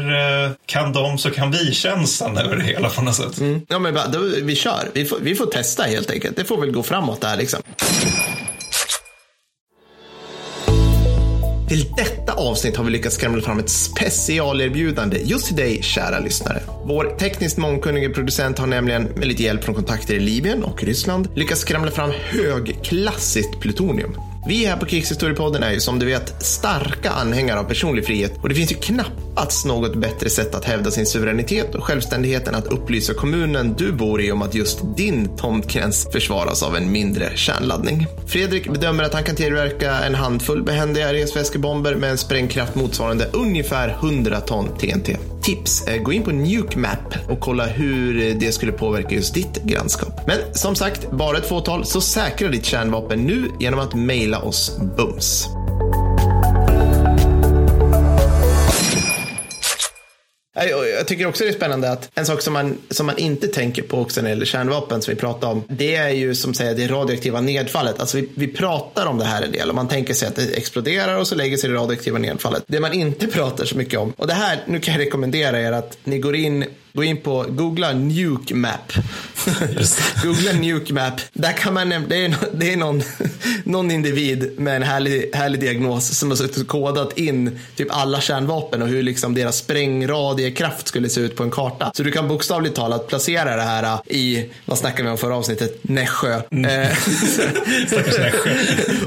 eh, kan de så kan vi-känslan över det hela på något sätt. Mm. Ja men då, vi kör, vi får, vi får testa helt enkelt. Det får väl gå framåt där liksom. Till detta avsnitt har vi lyckats skramla fram ett specialerbjudande just till dig, kära lyssnare. Vår tekniskt mångkunnige producent har nämligen med lite hjälp från kontakter i Libyen och Ryssland lyckats skramla fram högklassigt plutonium. Vi här på Krigshistoriepodden är ju som du vet starka anhängare av personlig frihet och det finns ju knappast något bättre sätt att hävda sin suveränitet och självständighet än att upplysa kommunen du bor i om att just din tomtgräns försvaras av en mindre kärnladdning. Fredrik bedömer att han kan tillverka en handfull behändiga resväskebomber med en sprängkraft motsvarande ungefär 100 ton TNT. Tips, eh, gå in på NukeMap och kolla hur det skulle påverka just ditt grannskap. Men som sagt, bara ett fåtal, så säkra ditt kärnvapen nu genom att mejla mejla oss bums. Jag tycker också det är spännande att en sak som man, som man inte tänker på också när det gäller kärnvapen som vi pratar om, det är ju som säger det radioaktiva nedfallet. Alltså vi, vi pratar om det här en del och man tänker sig att det exploderar och så lägger sig det radioaktiva nedfallet. Det man inte pratar så mycket om, och det här, nu kan jag rekommendera er att ni går in Gå in på, googla Nuke Map. googla Nuke Map. Där kan man, det är, det är någon, någon individ med en härlig, härlig diagnos som har suttit och kodat in typ alla kärnvapen och hur liksom deras sprängradiekraft skulle se ut på en karta. Så du kan bokstavligt talat placera det här i, vad snackar vi om förra avsnittet, Nässjö. Mm. Eh, stackars Nässjö.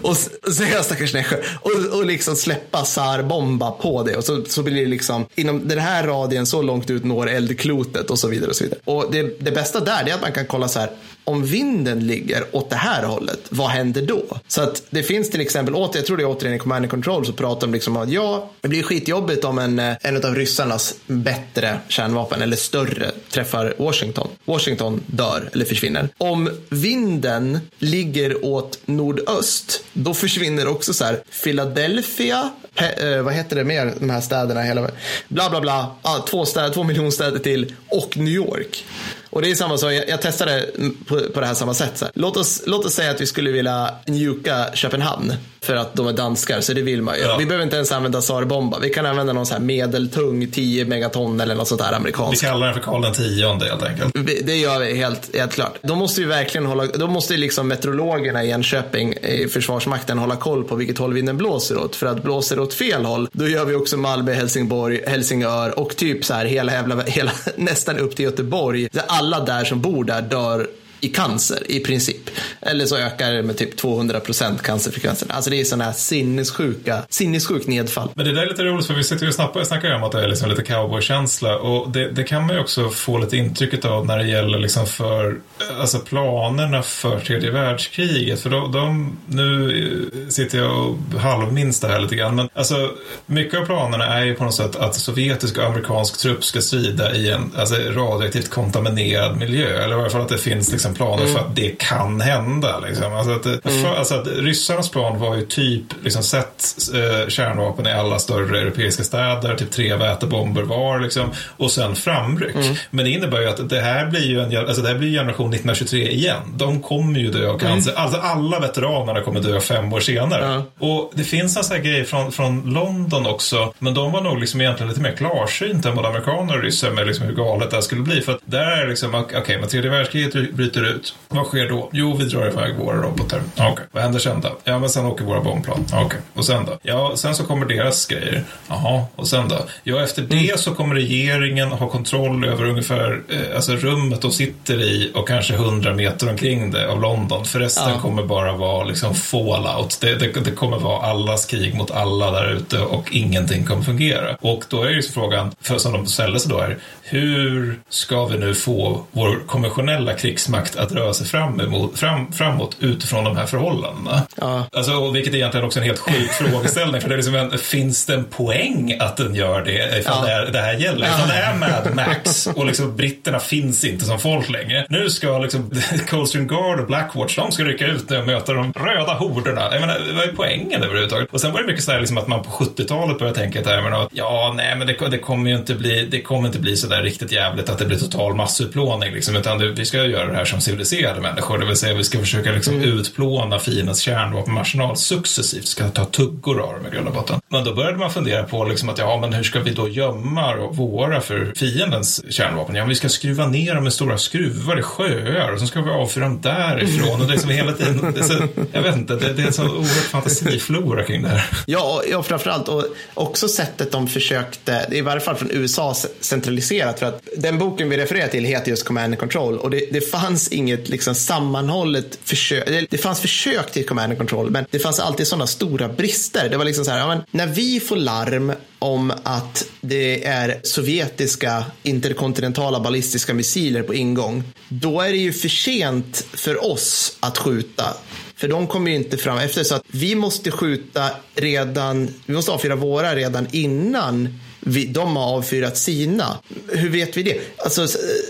och, säga stackars Nässjö. Och, och liksom släppa SAR-bomba på det. Och så, så blir det liksom, inom den här radien så långt ut når eldklot klotet och så vidare. Och så vidare. Och det, det bästa där är att man kan kolla så här, om vinden ligger åt det här hållet, vad händer då? Så att det finns till exempel, jag tror det är återigen i Command and Control, så pratar de liksom om att ja, det blir skitjobbigt om en, eh, en av ryssarnas bättre kärnvapen eller större träffar Washington. Washington dör eller försvinner. Om vinden ligger åt nordöst, då försvinner också så här Philadelphia, Pe eh, vad heter det mer, de här städerna, hela, bla bla bla, ah, två, städer, två miljonstäder till och New York. Och det är samma sak, jag, jag testade på, på det här samma sätt. Så här. Låt, oss, låt oss säga att vi skulle vilja njuka Köpenhamn för att de är danskar, så det vill man ju. Ja. Vi behöver inte ens använda SAR-bomba. Vi kan använda någon så här medeltung 10 megaton eller något sånt där amerikanskt. Vi kallar den för Karl den tionde helt enkelt. Det gör vi helt, helt klart. Då måste vi verkligen hålla, då måste liksom meteorologerna i Enköping, i Försvarsmakten, hålla koll på vilket håll vinden blåser åt. För att blåser det åt fel håll, då gör vi också Malmö, Helsingborg, Helsingör och typ så här hela, hela, hela nästan upp till Göteborg. Så alla där som bor där dör i cancer i princip. Eller så ökar det med typ 200 procent cancerfrekvensen. Alltså det är sådana här sinnessjuka, sinnessjukt nedfall. Men det där är lite roligt för vi sitter ju och snackar om att det är liksom lite cowboykänsla och det, det, kan man ju också få lite intrycket av när det gäller liksom för alltså planerna för tredje världskriget. För de, de nu eh, sitter jag och halvminns det här lite grann. Men alltså mycket av planerna är ju på något sätt att sovjetisk och amerikansk trupp ska strida i en alltså, radioaktivt kontaminerad miljö. Eller i alla fall att det finns liksom liksom planer mm. för att det kan hända. Liksom. Alltså, att, mm. för, alltså att ryssarnas plan var ju typ liksom, sätt eh, kärnvapen i alla större europeiska städer, typ tre vätebomber var liksom, och sen framryck. Mm. Men det innebär ju att det här blir ju en, alltså, det här blir generation 1923 igen. De kommer ju dö av cancer. Mm. Alltså alla veteranerna kommer dö fem år senare. Och det finns en sån här grej från, från London också, men de var nog liksom egentligen lite mer klarsynta än både amerikaner och ryssar med liksom hur galet det här skulle bli. För att där är liksom, okej, okay, men tredje världskriget bryter bryter ut. Vad sker då? Jo, vi drar iväg våra robotar. Okej, okay. vad händer sen då? Ja, men sen åker våra bombplan. Okej, okay. och sen då? Ja, sen så kommer deras grejer. Jaha, och sen då? Ja, efter det så kommer regeringen ha kontroll över ungefär eh, alltså rummet de sitter i och kanske hundra meter omkring det av London. För resten ja. kommer bara vara liksom fallout. Det, det, det, kommer vara allas krig mot alla där ute och ingenting kommer fungera. Och då är ju frågan, för som de ställer sig då är, hur ska vi nu få vår konventionella krigsmakt att röra sig fram emot, fram, framåt utifrån de här förhållandena? Ja. Alltså, vilket är egentligen också en helt sjuk frågeställning. För det är liksom en, finns det en poäng att den gör det ifall ja. det, här, det här gäller? Ifall det är Mad Max och liksom britterna finns inte som folk längre. Nu ska liksom Coldstream Guard och Blackwatch, de ska rycka ut nu och möta de röda horderna. Jag menar, vad är poängen överhuvudtaget? Och sen var det mycket så här liksom att man på 70-talet började tänka att ja, nej, men det, det kommer ju inte bli, det kommer inte bli så där riktigt jävligt att det blir total massutplåning. Liksom, utan det, vi ska göra det här som civiliserade människor. Det vill säga vi ska försöka liksom, mm. utplåna fiendens kärnvapenarsenal successivt. Ska ta tuggor av dem i grund och botten. Men då började man fundera på liksom, att ja, men hur ska vi då gömma våra för fiendens kärnvapen? Ja, vi ska skruva ner dem med stora skruvar i sjöar och så ska vi avfyra dem därifrån. Och det är liksom hela tiden, det så, jag vet inte, det, det är en sån oerhört fantasiflora kring det här. Ja, ja framförallt och också sättet de försökte, i varje fall från USA, centraliserat. För att den boken vi refererar till heter just Command and Control och det, det fanns inget liksom sammanhållet försök. Det fanns försök till Command and Control, men det fanns alltid sådana stora brister. Det var liksom så här, ja, men, när vi får larm om att det är sovjetiska interkontinentala ballistiska missiler på ingång, då är det ju för sent för oss att skjuta. För de kommer ju inte fram efter så att vi måste skjuta redan, vi måste avfyra våra redan innan vi, de har avfyrat sina. Hur vet vi det? Alltså,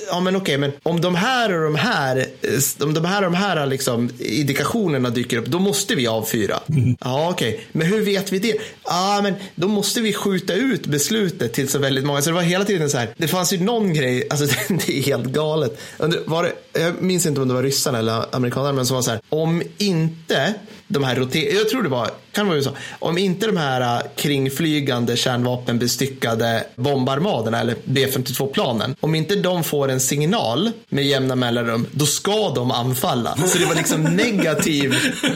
ja men okej, men om de här och de här, om de här och de här liksom, indikationerna dyker upp, då måste vi avfyra. Mm. Ja, okej, men hur vet vi det? Ja, men då måste vi skjuta ut beslutet till så väldigt många. Så det var hela tiden så här, det fanns ju någon grej, alltså det är helt galet. Var det, jag minns inte om det var ryssarna eller amerikanerna, men som var så här, om inte de här roter jag tror det var, kan vara så, om inte de här äh, kringflygande kärnvapenbestyckade bombarmaderna eller B52-planen, om inte de får en signal med jämna mellanrum, då ska de anfalla. Så det var liksom negativ,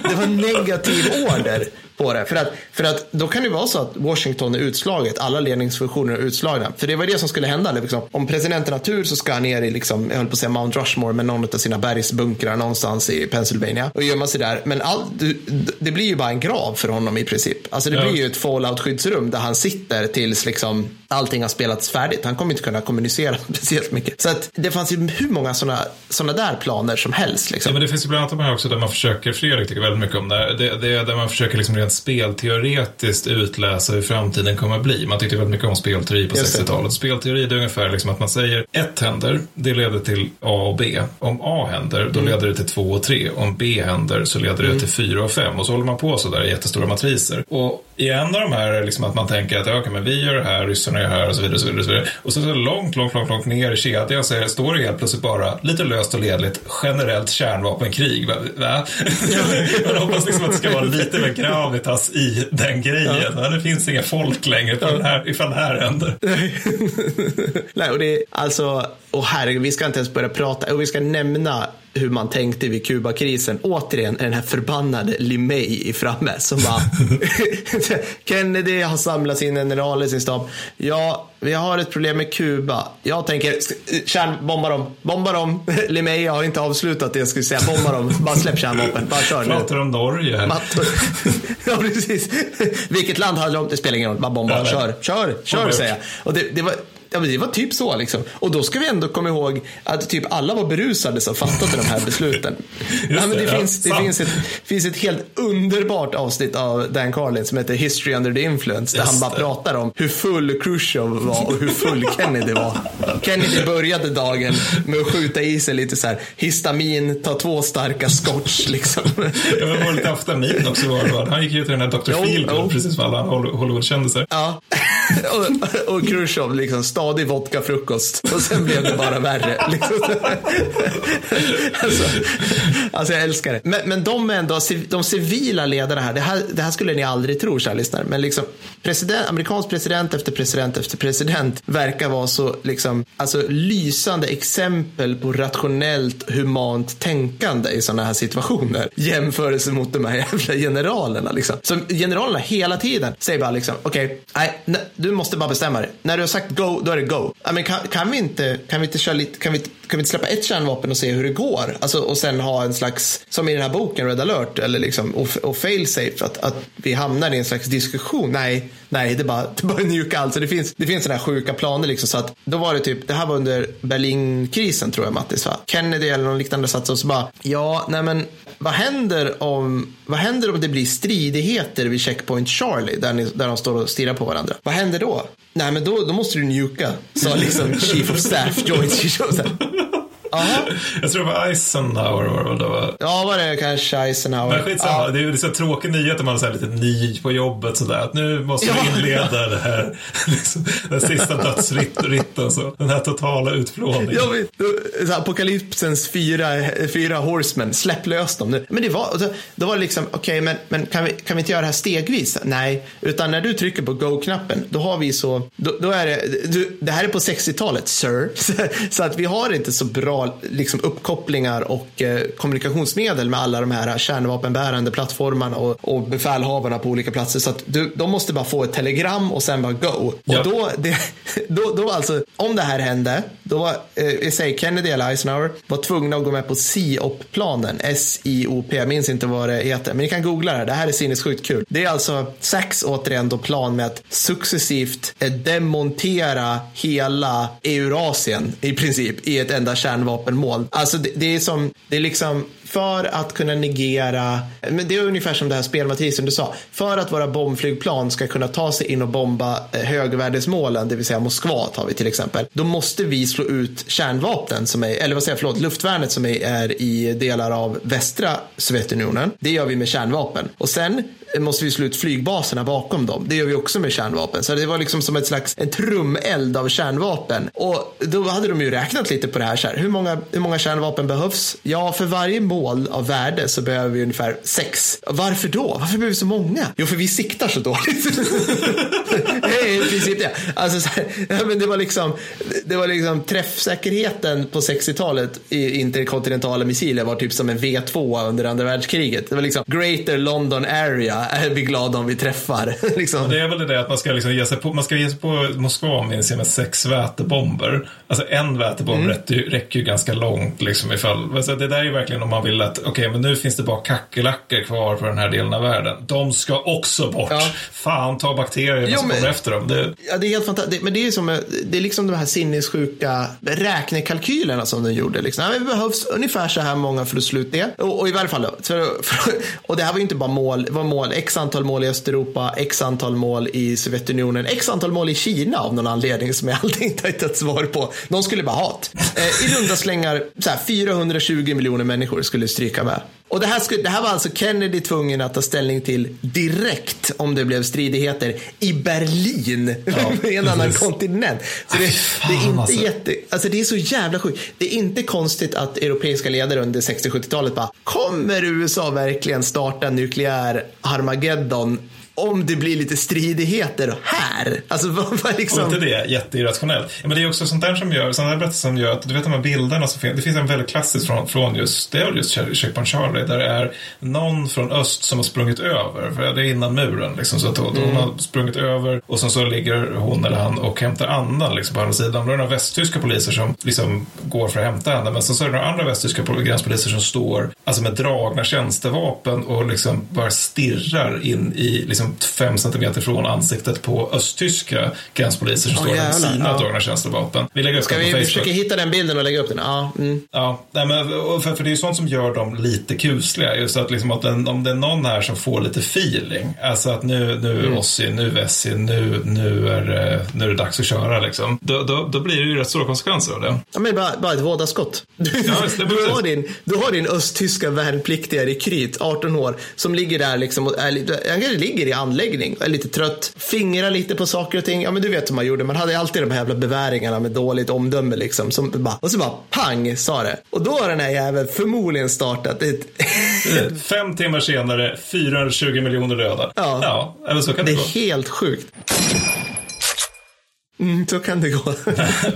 det var negativ order på det. För att, för att då kan det vara så att Washington är utslaget, alla ledningsfunktioner är utslagna. För det var det som skulle hända. Liksom. Om presidenten har tur så ska han ner i, liksom, jag höll på att säga Mount Rushmore, med någon av sina bergsbunkrar någonstans i Pennsylvania och gömma sig där. Men all, det blir ju bara en grav för honom i princip. Alltså det ja. blir ju ett fallout-skyddsrum där han sitter tills liksom allting har spelats färdigt. Han kommer inte kunna kommunicera speciellt mycket. Så att det fanns ju hur många sådana såna där planer som helst. Liksom. Ja, men det finns ju bland annat de här också där man försöker, Fredrik tycker väldigt mycket om det, det, det är där man försöker liksom rent spelteoretiskt utläsa hur framtiden kommer att bli. Man tyckte väldigt mycket om spelteori på 60-talet. Spelteori är ungefär liksom att man säger ett händer, det leder till A och B. Om A händer, då mm. leder det till 2 och 3. Om B händer så leder det mm. till 4 och 5. Och så håller man på så där i jättestora matriser. Och i en av de här är liksom att man tänker att ja, okay, men vi gör det här, ryssarna gör det här och så vidare. Och så, vidare, och så, vidare. och så, så långt, långt, långt, långt ner i kedjan så står det helt plötsligt bara lite löst och ledligt generellt kärnvapenkrig. Va? Man hoppas liksom att det ska vara lite mer gravitas i den grejen. Ja. Det finns inga folk längre på den här, ifall det här händer. Nej, och det är alltså, och herregud, vi ska inte ens börja prata, och vi ska nämna hur man tänkte vid Kubakrisen. Återigen är den här förbannade Limey i framme som bara Kennedy har samlat sina generaler i sin stab. Ja, vi har ett problem med Kuba. Jag tänker kärnbomba dem, bomba dem. Limey har inte avslutat det jag skulle säga. Bomba dem, bara släpp kärnvapen, bara kör nu. Pratar om Norge? ja, precis. Vilket land handlar det om? Det spelar ingen roll, bara bomba, kör, kör, kör säger jag. Och det, det var Ja, men det var typ så liksom. Och då ska vi ändå komma ihåg att typ alla var berusade som fattade de här besluten. ja, men det, det finns, det finns, ett, finns ett helt underbart avsnitt av Dan Carlin som heter History Under the Influence. Där Just han bara det. pratar om hur full Khrushchev var och hur full Kennedy var. Kennedy började dagen med att skjuta i sig lite så här histamin, ta två starka scotch liksom. Ja, men var lite aftamin också var det. Han gick ju till den här Dr. Feelgood precis som alla Hollywood-kändisar. Ja, och, och Khrushchev liksom stadig vodkafrukost och sen blev det bara värre. Liksom. alltså, alltså, jag älskar det. Men, men de är ändå, de civila ledarna här, det här, det här skulle ni aldrig tro, kära lyssnare, men liksom president, amerikansk president efter president efter president verkar vara så liksom, alltså, lysande exempel på rationellt humant tänkande i sådana här situationer. Jämförelse mot de här jävla generalerna. Liksom. Så generalerna hela tiden säger bara liksom, okej, okay, du måste bara bestämma dig. När du har sagt go, då är det go. I mean, kan, kan, vi inte, kan vi inte köra lite, kan vi, kan vi inte släppa ett kärnvapen och se hur det går? Alltså, och sen ha en slags, som i den här boken Red alert, eller liksom, och, och fail safe, att, att vi hamnar i en slags diskussion. Nej, nej, det bara, det är bara njuka allt. Så det finns, det finns sådana här sjuka planer liksom. Så att då var det typ, det här var under Berlinkrisen tror jag Mattis va? Kennedy eller någon liknande satt och så bara, ja, nej men vad händer om, vad händer om det blir stridigheter vid checkpoint Charlie där, ni, där de står och stirrar på varandra? Vad händer då? Nej, men då, då måste du njuka, sa liksom Chief of Staff, Joint Chief of Staff. Jag tror det var Eisenhower var det var. Ja, var det kanske Eisenhower? Men skitsamma, ja. det är ju så tråkig nyhet om man är lite ny på jobbet sådär. Att nu måste vi inleda det här, liksom, den sista dödsritten. Så. Den här totala utplåningen. Ja, men, apokalypsens fyra, fyra horsemen, släpp lös dem nu. Men det var, då, då var det liksom, okej, okay, men, men kan, vi, kan vi inte göra det här stegvis? Nej, utan när du trycker på go-knappen, då har vi så, då, då är det, du, det här är på 60-talet, sir. så att vi har inte så bra liksom, uppkopplingar och eh, kommunikationsmedel med alla de här kärnvapenbärande plattformarna och, och befälhavarna på olika platser. Så att du, de måste bara få ett telegram och sen bara go. Ja. Och då, det, då, då alltså, om det här hände, då var, eh, säger Kennedy eller Eisenhower var tvungna att gå med på SIOP-planen. S-I-O-P, jag minns inte vad det heter, men ni kan googla det här. Det här är sinnessjukt kul. Det är alltså Sachs återigen då plan med att successivt eh, demontera hela Eurasien i princip i ett enda kärnvapen vapenmål. Alltså det, det, är som, det är liksom för att kunna negera, men det är ungefär som det här spelmatrisen du sa, för att våra bombflygplan ska kunna ta sig in och bomba eh, högvärdesmålen, det vill säga Moskva tar vi till exempel, då måste vi slå ut kärnvapnen som är, eller vad säger jag, förlåt, luftvärnet som är i delar av västra Sovjetunionen. Det gör vi med kärnvapen. Och sen måste vi slå ut flygbaserna bakom dem. Det gör vi också med kärnvapen. Så det var liksom som ett slags en trumeld av kärnvapen. Och då hade de ju räknat lite på det här. Så här hur, många, hur många kärnvapen behövs? Ja, för varje mål av värde så behöver vi ungefär sex. Varför då? Varför behöver vi så många? Jo, för vi siktar så dåligt. det är i princip det. Alltså, så här, men det var liksom, det var liksom träffsäkerheten på 60-talet i interkontinentala missiler var typ som en V2 under andra världskriget. Det var liksom Greater London Area är vi glada om vi träffar. liksom. Det är väl det att man ska liksom ge sig på, man ska ge sig på Moskva minns jag med sex vätebomber. Alltså en vätebomb mm. räcker, räcker ju ganska långt liksom ifall, alltså det där är ju verkligen om man vill att, okej okay, men nu finns det bara kackerlackor kvar på den här delen av världen. De ska också bort. Ja. Fan, ta bakterier som kommer efter dem. Det... Ja, det är helt fantastiskt. Men det är som, det är liksom de här sinnessjuka räknekalkylerna som den gjorde. Liksom. Ja, det behövs ungefär så här många för att sluta det. Och, och i varje fall för, för, och det här var ju inte bara mål, var mål x antal mål i Östeuropa, x antal mål i Sovjetunionen, x antal mål i Kina av någon anledning som jag alltid inte hittat svar på. De skulle bara ha det. Eh, I runda slängar så här, 420 miljoner människor skulle skulle stryka med. Och det här, skulle, det här var alltså Kennedy tvungen att ta ställning till direkt om det blev stridigheter i Berlin, ja, en annan kontinent. Så det, det, är inte alltså. jätte, alltså det är så jävla sjukt. Det är inte konstigt att europeiska ledare under 60-70-talet bara, kommer USA verkligen starta nukleär Armageddon om det blir lite stridigheter här. Alltså vad, vad liksom... Och inte det jätteirrationellt. Ja, men det är också sånt där som gör, sådana där berättelser som gör att, du vet de här bilderna som finns, det finns en väldigt klassisk från, från just, det är just Checkpoint Charlie, där det är någon från öst som har sprungit över, för det är innan muren liksom, så att då, mm. hon har sprungit över och sen så ligger hon eller han och hämtar andan liksom, på andra sidan. Då är det några västtyska poliser som liksom går för att hämta henne, men sen så är det några andra västtyska gränspoliser som står alltså med dragna tjänstevapen och liksom bara stirrar in i liksom fem centimeter från ansiktet på östtyska gränspoliser som oh, står med sina ja. dragna tjänstevapen. Vi lägger upp Ska vi försöka hitta den bilden och lägga upp den? Ja, mm. ja nej, men, för, för det är ju sånt som gör dem lite kusliga. Just att, liksom, att den, om det är någon här som får lite feeling, alltså att nu, nu mm. Ossi, nu Vessi, nu, nu, är, nu är det dags att köra liksom. Då, då, då blir det ju rätt stora konsekvenser av det. Ja, men bara, bara ett vådaskott. Du, ja, du, har din, du har din östtyska värnpliktiga rekryt, 18 år, som ligger där liksom, och är, han kanske ligger i anläggning, är lite trött, fingrar lite på saker och ting. Ja, men du vet hur man gjorde. Man hade alltid de här jävla beväringarna med dåligt omdöme liksom. Som bara, och så bara pang sa det. Och då har den här jäveln förmodligen startat ett... Fem timmar senare, 420 miljoner döda. Ja, ja eller så kan det, det gå. Det är helt sjukt. Mm, så kan det gå.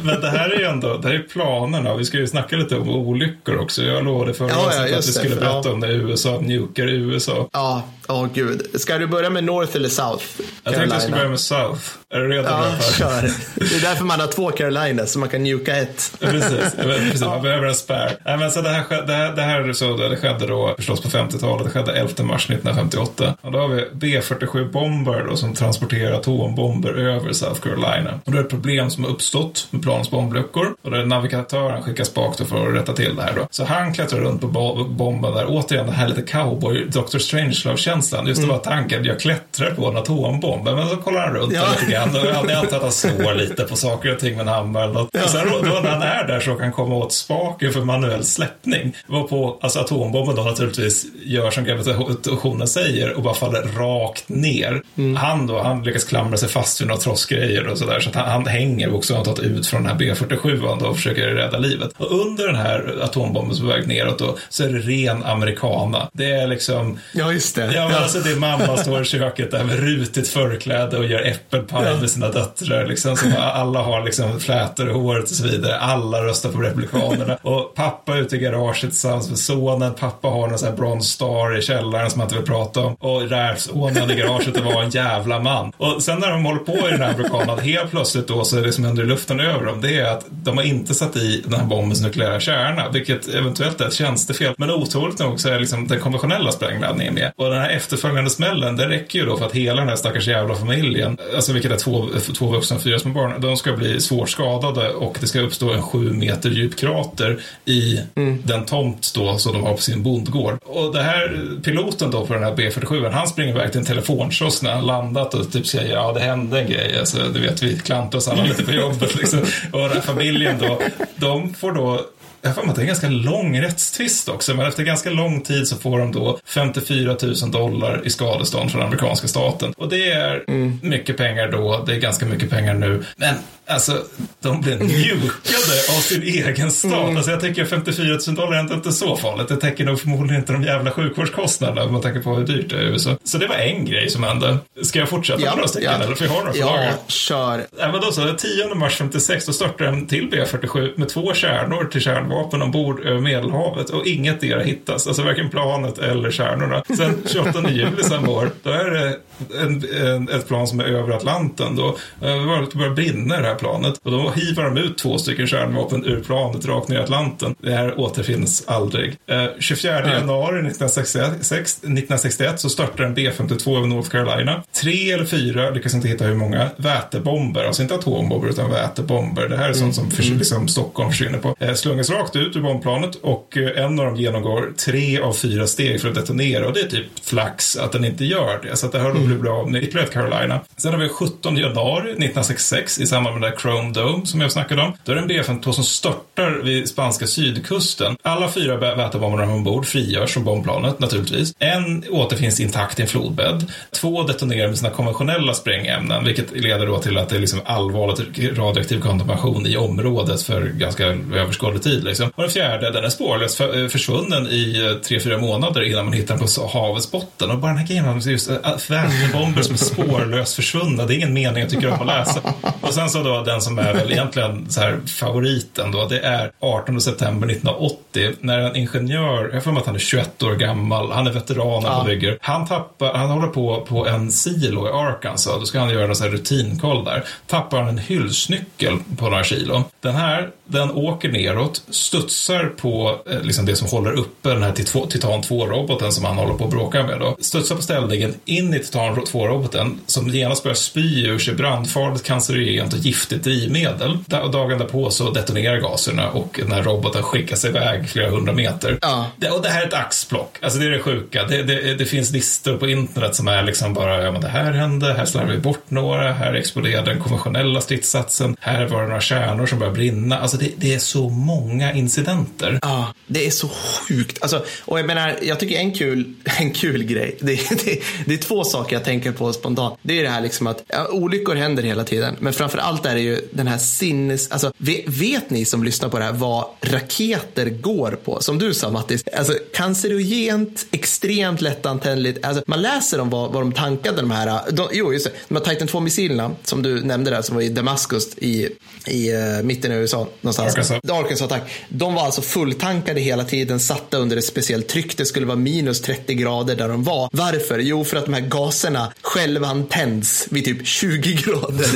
Men det här är ju ändå, det här är planerna. Vi ska ju snacka lite om olyckor också. Jag lovade förra ja, ja, att vi skulle berätta ja. om när USA mjukar USA. Ja, Åh oh, gud. Ska du börja med North eller South? Carolina? Jag tänkte jag skulle börja med South. Är du redo? Ja, kör. Det är därför man har två Carolina, så man kan njuka ett. precis, precis. man behöver en spärr. Nej, men så det, här, det, här, det här så, det skedde då förstås på 50-talet. Det skedde 11 mars 1958. Och då har vi B-47 bomber som transporterar atombomber över South Carolina. Och då är det ett problem som har uppstått med planens bombluckor. Och där navigatören skickas bak för att rätta till det här då. Så han klättrar runt på bomben där. Återigen, det här lite cowboy, Dr. Strangelove känslan. Just det var tanken, jag klättrar på en atombomb. Men så kollar han runt ja. lite grann. Och jag antar att han slår lite på saker och ting med en hammare eller något. Ja. Sen då, då när han är där så kan han komma åt spaken för manuell släppning. Varpå alltså atombomben då naturligtvis gör som gravitationen säger och bara faller rakt ner. Mm. Han då, han lyckas klamra sig fast vid några trossgrejer och sådär. Så att han, han hänger också och tagit ut från den här B47 då och försöker rädda livet. Och under den här atombombens väg neråt då så är det ren amerikana. Det är liksom... Ja, just det. Ja, men alltså det är mamma står i köket där med rutigt förkläde och gör äppelpaj ja. sina döttrar. Liksom, som alla har liksom flätor i håret och så vidare. Alla röstar på Republikanerna. Och pappa är ute i garaget tillsammans med sonen. Pappa har en sån här Bronze Star i källaren som man inte vill prata om. Och där sonen i garaget och var en jävla man. Och sen när de håller på i den här amerikanen, helt plötsligt då så är det som under luften över dem. Det är att de har inte satt i den här bombens nukleära kärna, vilket eventuellt är ett tjänstefel. Men otroligt nog så är liksom den konventionella sprängladdningen med. Och den här efterföljande smällen, det räcker ju då för att hela den här stackars jävla familjen, alltså vilket är två, två vuxna och fyra små barn, de ska bli svårt skadade och det ska uppstå en sju meter djup krater i mm. den tomt då som de har på sin bondgård. Och det här piloten då på den här B47, han springer iväg till en telefonkiosk när han landat och typ säger ja det hände en grej, alltså, du vet vi klantar oss alla lite på jobbet liksom. Och den här familjen då, de får då jag har att det är en ganska lång rättstvist också, men efter ganska lång tid så får de då 54 000 dollar i skadestånd från amerikanska staten. Och det är mm. mycket pengar då, det är ganska mycket pengar nu. Men Alltså, de blir mjukade av sin egen stat. Mm. Alltså, jag tänker 54 000 dollar är inte så farligt. Det täcker nog förmodligen inte de jävla sjukvårdskostnaderna om man tänker på hur dyrt det är i USA. Så det var en grej som hände. Ska jag fortsätta ja, med några stycken? Ja. Eller för jag har några Ja, ja kör. Ja, men då så, 10 mars 56 då startade en till B47 med två kärnor till kärnvapen ombord över Medelhavet och inget där hittas. Alltså varken planet eller kärnorna. Sen 28 juli samma år, då är det en, en, ett plan som är över Atlanten. Då det börjar brinna det här planet. Och då hivar de ut två stycken kärnvapen ur planet rakt ner i Atlanten. Det här återfinns aldrig. Eh, 24 mm. januari 1961, 1961 så startar en B-52 över North Carolina. Tre eller fyra, lyckas inte hitta hur många, vätebomber. Alltså inte atombomber utan vätebomber. Det här är sånt som mm. mm. liksom Stockholm försvinner på. Eh, slungas rakt ut ur bombplanet och eh, en av dem genomgår tre av fyra steg för att detonera. Och det är typ flax att den inte gör det. Så att det har mm. blivit bra med ytterligare Carolina. Sen har vi 17 januari 1966 i samband med där Chrome Dome som jag snackade om. Då är det en B-52 som störtar vid spanska sydkusten. Alla fyra vätebomberna ombord frigörs från bombplanet naturligtvis. En återfinns intakt i en flodbädd. Två detonerar med sina konventionella sprängämnen, vilket leder då till att det är liksom allvarligt radioaktiv kontamination i området för ganska överskådlig tid. Liksom. Och den fjärde, den är spårlöst eh, försvunnen i eh, tre, fyra månader innan man hittar den på havets botten. Och bara den här grejen, just eh, vätebomber som är spårlöst försvunna, det är ingen mening jag tycker om att läsa. Och sen så då den som är väl egentligen så här favoriten då, det är 18 september 1980 när en ingenjör, jag får mig att han är 21 år gammal, han är veteran ja. på bygger. Han tappar, han håller på på en silo i Arkansas, då ska han göra en sån här rutinkoll där. Tappar han en hylsnyckel på några kilo. Den här, den åker neråt, studsar på eh, liksom det som håller uppe den här Titan 2-roboten som han håller på att bråka med då. Studsar på ställningen in i Titan 2-roboten som genast börjar spy ur sig brandfarligt, cancerogent och giftigt drivmedel. Dagen därpå så detonerar gaserna och den här roboten skickas iväg flera hundra meter. Ja. Det, och det här är ett axplock. Alltså det är det sjuka. Det, det, det, finns listor på internet som är liksom bara, ja men det här hände, här slarvade vi bort några, här exploderade den konventionella stridsatsen, här var det några kärnor som började brinna. Alltså Alltså, det, det är så många incidenter. Ja, det är så sjukt. Alltså, och jag menar, jag tycker en kul, en kul grej, det, det, det är två saker jag tänker på spontant. Det är det här liksom att ja, olyckor händer hela tiden, men framför allt är det ju den här sinnes, alltså vet, vet ni som lyssnar på det här vad raketer går på? Som du sa Mattis, alltså cancerogent, extremt lättantändligt. Alltså, man läser om vad, vad de tankade de här, de, jo just det, de här Titan 2-missilerna som du nämnde där som var i Damaskus i, i uh, mitten av USA någonstans. Arkansas. Arkansas, tack. De var alltså fulltankade hela tiden, satta under ett speciellt tryck. Det skulle vara minus 30 grader där de var. Varför? Jo, för att de här gaserna självantänds vid typ 20 grader.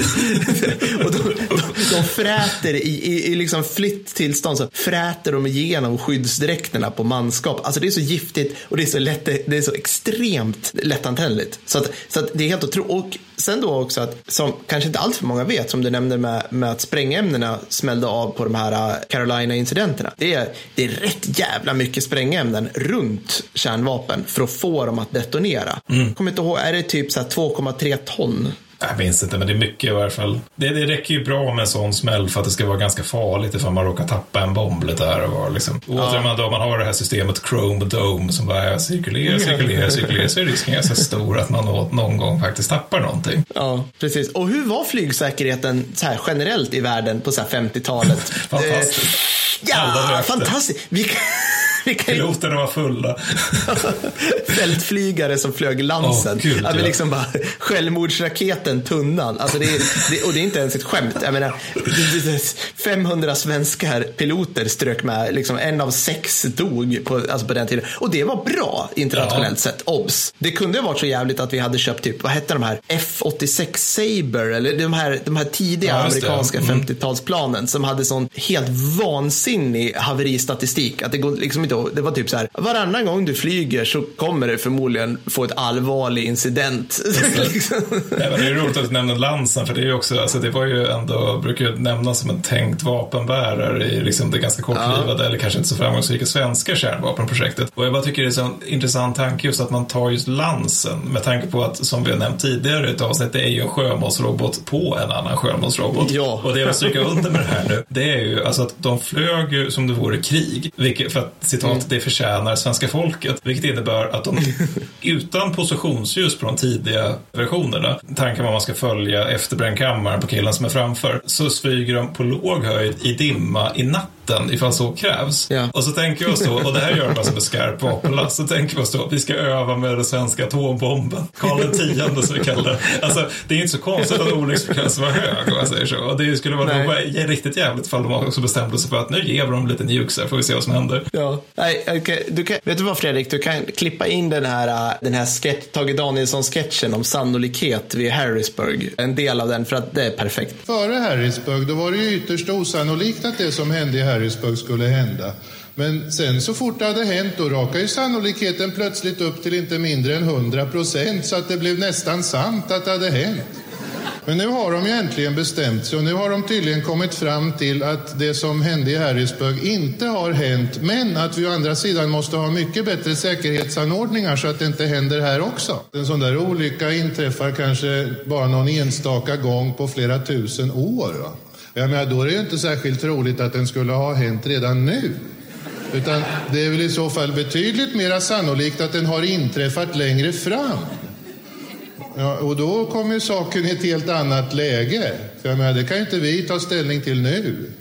och de, de, de fräter i, i, i liksom flytt tillstånd så fräter de igenom skyddsdräkterna på manskap. Alltså det är så giftigt och det är så, lätt, det är så extremt lättantändligt. Så, att, så att det är helt otroligt. Och sen då också att, som kanske inte allt för många vet, som du nämnde med, med att sprängämnena smällde av på de här äh, Carolina-incidenterna. Det är, det är rätt jävla mycket sprängämnen runt kärnvapen för att få dem att detonera. Mm. Kommer inte ihåg, är det typ 2,3 ton jag minns inte, men det är mycket i varje fall. Det, det räcker ju bra med en sån smäll för att det ska vara ganska farligt ifall man råkar tappa en bomb lite här och var. Liksom. Och ja. man, då man har det här systemet Chrome Dome som bara cirkulerar, cirkulerar, cirkulerar så är risken ganska stor att man någon gång faktiskt tappar någonting. Ja, precis. Och hur var flygsäkerheten så här generellt i världen på 50-talet? Fantastiskt. Ja, fantastiskt. Vi Piloterna var fulla. Fältflygare som flög Lansen. Oh, Gud, ja. liksom bara, självmordsraketen Tunnan. Alltså det är, det, och det är inte ens ett skämt. Jag menar, 500 svenskar piloter strök med. Liksom en av sex dog på, alltså på den tiden. Och det var bra internationellt ja. sett. Obs! Det kunde ha varit så jävligt att vi hade köpt typ, vad hette de här? F86 Saber eller de här, de här tidiga ja, amerikanska mm. 50-talsplanen som hade sån helt vansinnig haveristatistik. Att det går liksom inte det var typ så här, varannan gång du flyger så kommer det förmodligen få ett allvarlig incident. liksom. Nej, men det är roligt att du nämner Lansen, för det är också, alltså det var ju ändå, brukar ju nämnas som en tänkt vapenbärare i liksom det ganska kortlivade, ja. eller kanske inte så framgångsrika svenska kärnvapenprojektet. Och jag bara tycker det är så en intressant tanke just att man tar just Lansen, med tanke på att, som vi har nämnt tidigare i ett avsnitt, det är ju en sjömålsrobot på en annan sjömålsrobot. Ja. Och det jag vill stryka under med det här nu, det är ju alltså att de flög ju som det vore krig, vilket, för att citat, mm. det förtjänar svenska folket. Vilket innebär att de utan positionsljus på de tidiga versionerna, tanken var man ska följa efterbrännkammaren på killen som är framför, så flyger de på låg höjd i dimma i natt natten ifall så krävs. Ja. Och så tänker vi oss då, och det här gör man som en skarp vapenlast, så tänker vi oss då, vi ska öva med den svenska atombomben. Karl X som vi kallar det. Alltså, det är inte så konstigt att olycksfrekvensen var hög om man säger så. Och det skulle vara riktigt jävligt ifall de också bestämde sig för att nu ger dem lite nukes här, får vi se vad som händer. Ja, Nej, okay. du kan, vet du vad Fredrik, du kan klippa in den här, den här sketch, Tage Danielsson-sketchen om sannolikhet vid Harrisburg. En del av den, för att det är perfekt. Före Harrisburg, då var det ju ytterst osannolikt att det som hände i Harrisburg Harrisburg skulle hända. Men sen så fort det hade hänt, då rakade ju sannolikheten plötsligt upp till inte mindre än 100 procent, så att det blev nästan sant att det hade hänt. Men nu har de ju äntligen bestämt sig och nu har de tydligen kommit fram till att det som hände i Harrisburg inte har hänt, men att vi å andra sidan måste ha mycket bättre säkerhetsanordningar så att det inte händer här också. En sån där olycka inträffar kanske bara någon enstaka gång på flera tusen år. Va? Jag menar, då är det ju inte särskilt troligt att den skulle ha hänt redan nu. Utan det är väl i så fall betydligt mer sannolikt att den har inträffat längre fram. Ja, och då kommer saken i ett helt annat läge. För jag menar, det kan ju inte vi ta ställning till nu.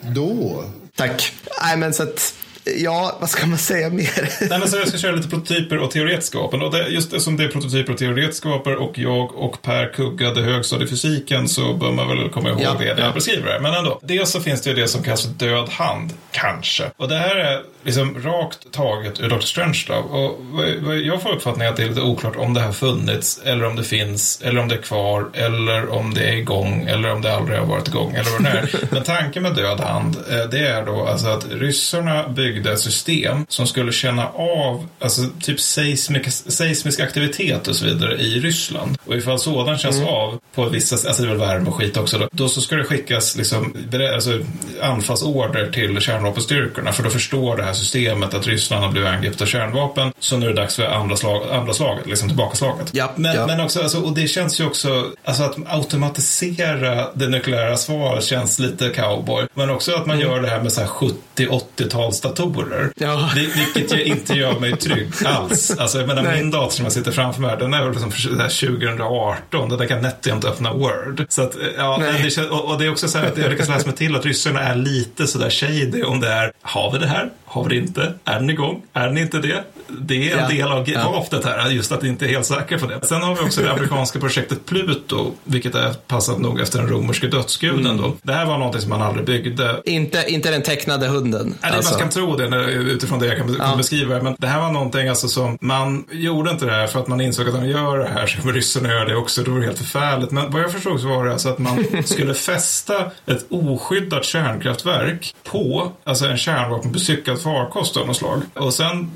Då. Tack. Nej, men så att Ja, vad ska man säga mer? Nej, men så jag ska köra lite prototyper och teoretskapen. Och det, just eftersom det är prototyper och teoretskaper och jag och Per kuggade högstadiefysiken så bör man väl komma ihåg ja, det när jag beskriver det. Men ändå. Dels så finns det ju det som kallas för död hand, kanske. Och det här är liksom rakt taget ur Dr. Strangelove. Och jag får uppfattningen att det är lite oklart om det har funnits, eller om det finns, eller om det är kvar, eller om det är igång, eller om det aldrig har varit igång, eller vad det är. Men tanken med död hand, eh, det är då alltså att ryssarna byggde ett system som skulle känna av alltså, typ seismisk, seismisk aktivitet och så vidare i Ryssland. Och ifall sådan känns mm. av på vissa, alltså det är väl värme och skit också då, då så ska det skickas liksom, alltså, anfallsorder till kärnvapenstyrkorna för då förstår det här systemet att Ryssland har blivit angripet av kärnvapen. Så nu är det dags för andra, slag, andra slaget, liksom tillbakaslaget. Ja, men, ja. men också, alltså, och det känns ju också, alltså att automatisera det nukleära svaret känns lite cowboy. Men också att man mm. gör det här med så här 70-80-talsdatorer. Ja. Vilket ju inte gör mig trygg alls. Alltså, jag menar, min dator som jag sitter framför mig, den är väl liksom 2018, den kan nätt inte öppna Word. Så att, ja, det, och, och, det är också så här att jag lyckas läsa mig till att ryssarna är lite sådär shady om det är, har vi det här? Har vi det inte? Är den igång? Är den inte det? Det är en ja. del av vapnet här, just att inte är helt säker på det. Sen har vi också det amerikanska projektet Pluto, vilket är passat nog efter den romerske dödsguden. Mm. Då. Det här var någonting som man aldrig byggde. Inte, inte den tecknade hunden? Nej, alltså. man kan tro det utifrån det jag kan ja. beskriva. Men det här var någonting alltså som, man gjorde inte det här för att man insåg att de gör det här, så ryssarna göra det också, då var det helt förfärligt. Men vad jag förstod så var det alltså att man skulle fästa ett oskyddat kärnkraftverk på alltså en kärnvapenbestyckad farkost av något slag. Och sen,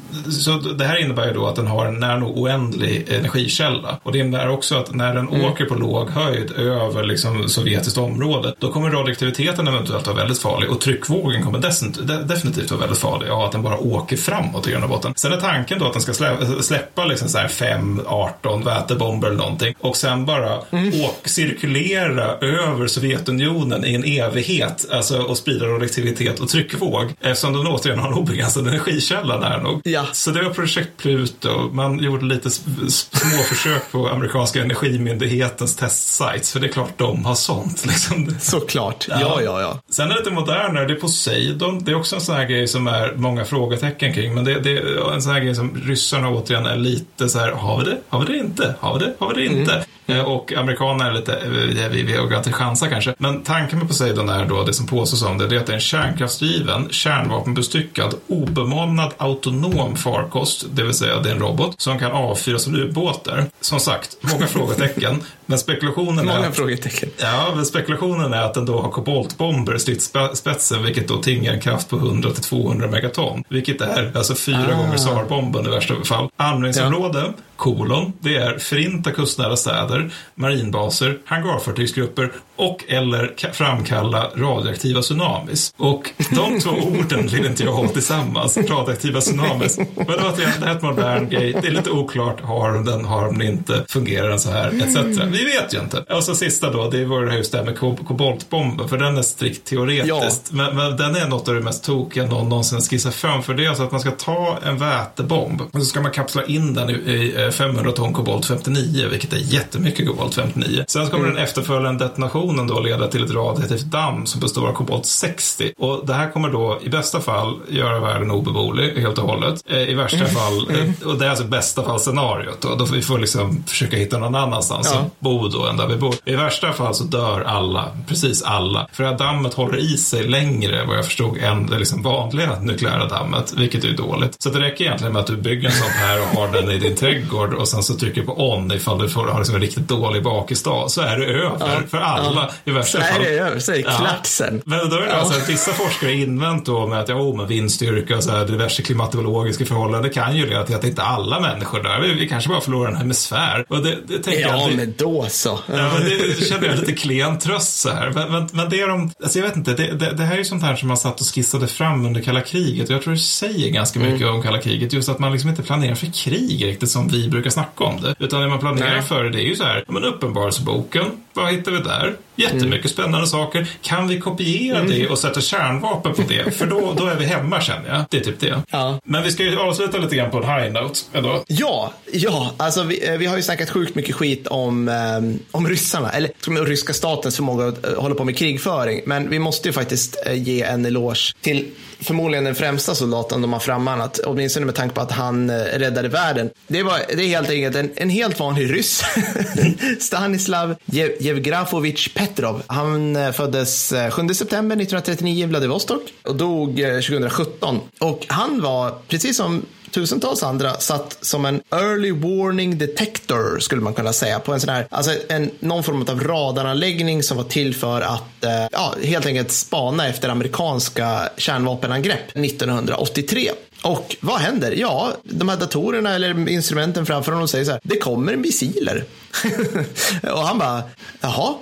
så det här innebär ju då att den har en nära nog oändlig energikälla. Och det innebär också att när den mm. åker på låg höjd över liksom sovjetiskt område, då kommer radioaktiviteten eventuellt vara väldigt farlig och tryckvågen kommer definitivt vara väldigt farlig av att den bara åker framåt i grund och botten. Sen är tanken då att den ska släppa liksom så här 5, 18 vätebomber eller någonting och sen bara mm. åk, cirkulera över Sovjetunionen i en evighet alltså, och sprida radioaktivitet och tryckvåg eftersom de återigen har en obegränsad energikälla nära nog. Ja. Så det var projekt Pluto. Man gjorde lite små försök på amerikanska energimyndighetens testsites för det är klart de har sånt. Liksom. Såklart, ja. ja, ja, ja. Sen är det lite modernare, det är Poseidon. Det är också en sån här grej som är många frågetecken kring. Men det, det är en sån här grej som ryssarna återigen är lite så här, har vi det? Har vi det inte? Har vi det? Har vi det inte? Mm. Eh, och amerikanerna är lite, eh, vi, vi vågar inte chansa kanske. Men tanken med Poseidon är då, det som påstås om det, det är att det är en kärnkraftsdriven, kärnvapenbestyckad, obemannad autonom farkost, det vill säga det är en robot, som kan avfyras av ubåtar. Som sagt, många frågetecken. Men spekulationen många är... frågetecken. Ja, men spekulationen är att den då har koboltbomber i stridsspetsen, vilket då tingar en kraft på 100 till 200 megaton. Vilket är alltså fyra ah. gånger SAR-bomben i värsta fall. Användningsområde, ja. Kolon, det är förinta kustnära städer, marinbaser, hangarfartygsgrupper och eller framkalla radioaktiva tsunamis. Och de två orden vill inte jag ha tillsammans, radioaktiva tsunamis. Men det, var det är ett modern grej, det är lite oklart, har de den, har de inte, fungerar den så här, etc. Vi vet ju inte. Och så sista då, det var just det här med koboltbomben, för den är strikt teoretiskt. Ja. Men, men, den är något av det mest tokiga någon någonsin skissat fram, för det är alltså att man ska ta en vätebomb och så ska man kapsla in den i, i 500 ton kobolt 59, vilket är jättemycket kobolt 59. Sen kommer mm. den efterföljande detonationen då leda till ett radioaktivt damm som består av kobolt 60. Och det här kommer då i bästa fall göra världen obeboelig helt och hållet. Eh, I värsta mm. fall, mm. och det är alltså bästa fall scenariot då, då får vi får liksom försöka hitta någon annanstans ja. att bo då än där vi bor. I värsta fall så dör alla, precis alla. För att dammet håller i sig längre vad jag förstod än det liksom vanliga nukleära dammet, vilket är dåligt. Så det räcker egentligen med att du bygger en sån här och har den i din trädgård Discord och sen så trycker på on ifall du får, har liksom en riktigt dålig bakisdag så är det över ja. för alla ja. i värsta fall. Så är det över, så är det klaxen. Men då är det ja. alltså att vissa forskare invänt då med att ja, oh, men vindstyrka och så här, diverse klimatologiska förhållanden kan ju leda till att inte alla människor dör. Vi, vi kanske bara förlorar en hemisfär. Och det, det tänker ja, jag, det, men då så. Ja, men det kände jag lite klen tröst så här. Men, men, men det är de, alltså jag vet inte, det, det, det, här är ju sånt här som man satt och skissade fram under kalla kriget och jag tror det säger ganska mycket mm. om kalla kriget. Just att man liksom inte planerar för krig riktigt som vi brukar snacka om det. Utan det man planerar Nej. för det är ju så här, men uppenbarelseboken, vad hittar vi där? Jättemycket mm. spännande saker. Kan vi kopiera mm. det och sätta kärnvapen på det? För då, då är vi hemma känner jag. Det är typ det. Ja. Men vi ska ju avsluta lite grann på en high note ändå. Ja, ja, alltså vi, eh, vi har ju snackat sjukt mycket skit om, um, om ryssarna, eller om ryska statens förmåga att uh, hålla på med krigföring. Men vi måste ju faktiskt uh, ge en eloge till förmodligen den främsta soldaten de har frammanat, åtminstone med tanke på att han uh, räddade världen. Det, var, det är helt enkelt en, en helt vanlig ryss, Stanislav Jevgrafovich Petrov. Han eh, föddes eh, 7 september 1939 i Vladivostok och dog eh, 2017. Och han var, precis som tusentals andra satt som en early warning detector skulle man kunna säga på en sån här, alltså en, någon form av radaranläggning som var till för att eh, ja, helt enkelt spana efter amerikanska kärnvapenangrepp 1983. Och vad händer? Ja, de här datorerna eller instrumenten framför honom säger så här, det kommer missiler. och han bara, jaha,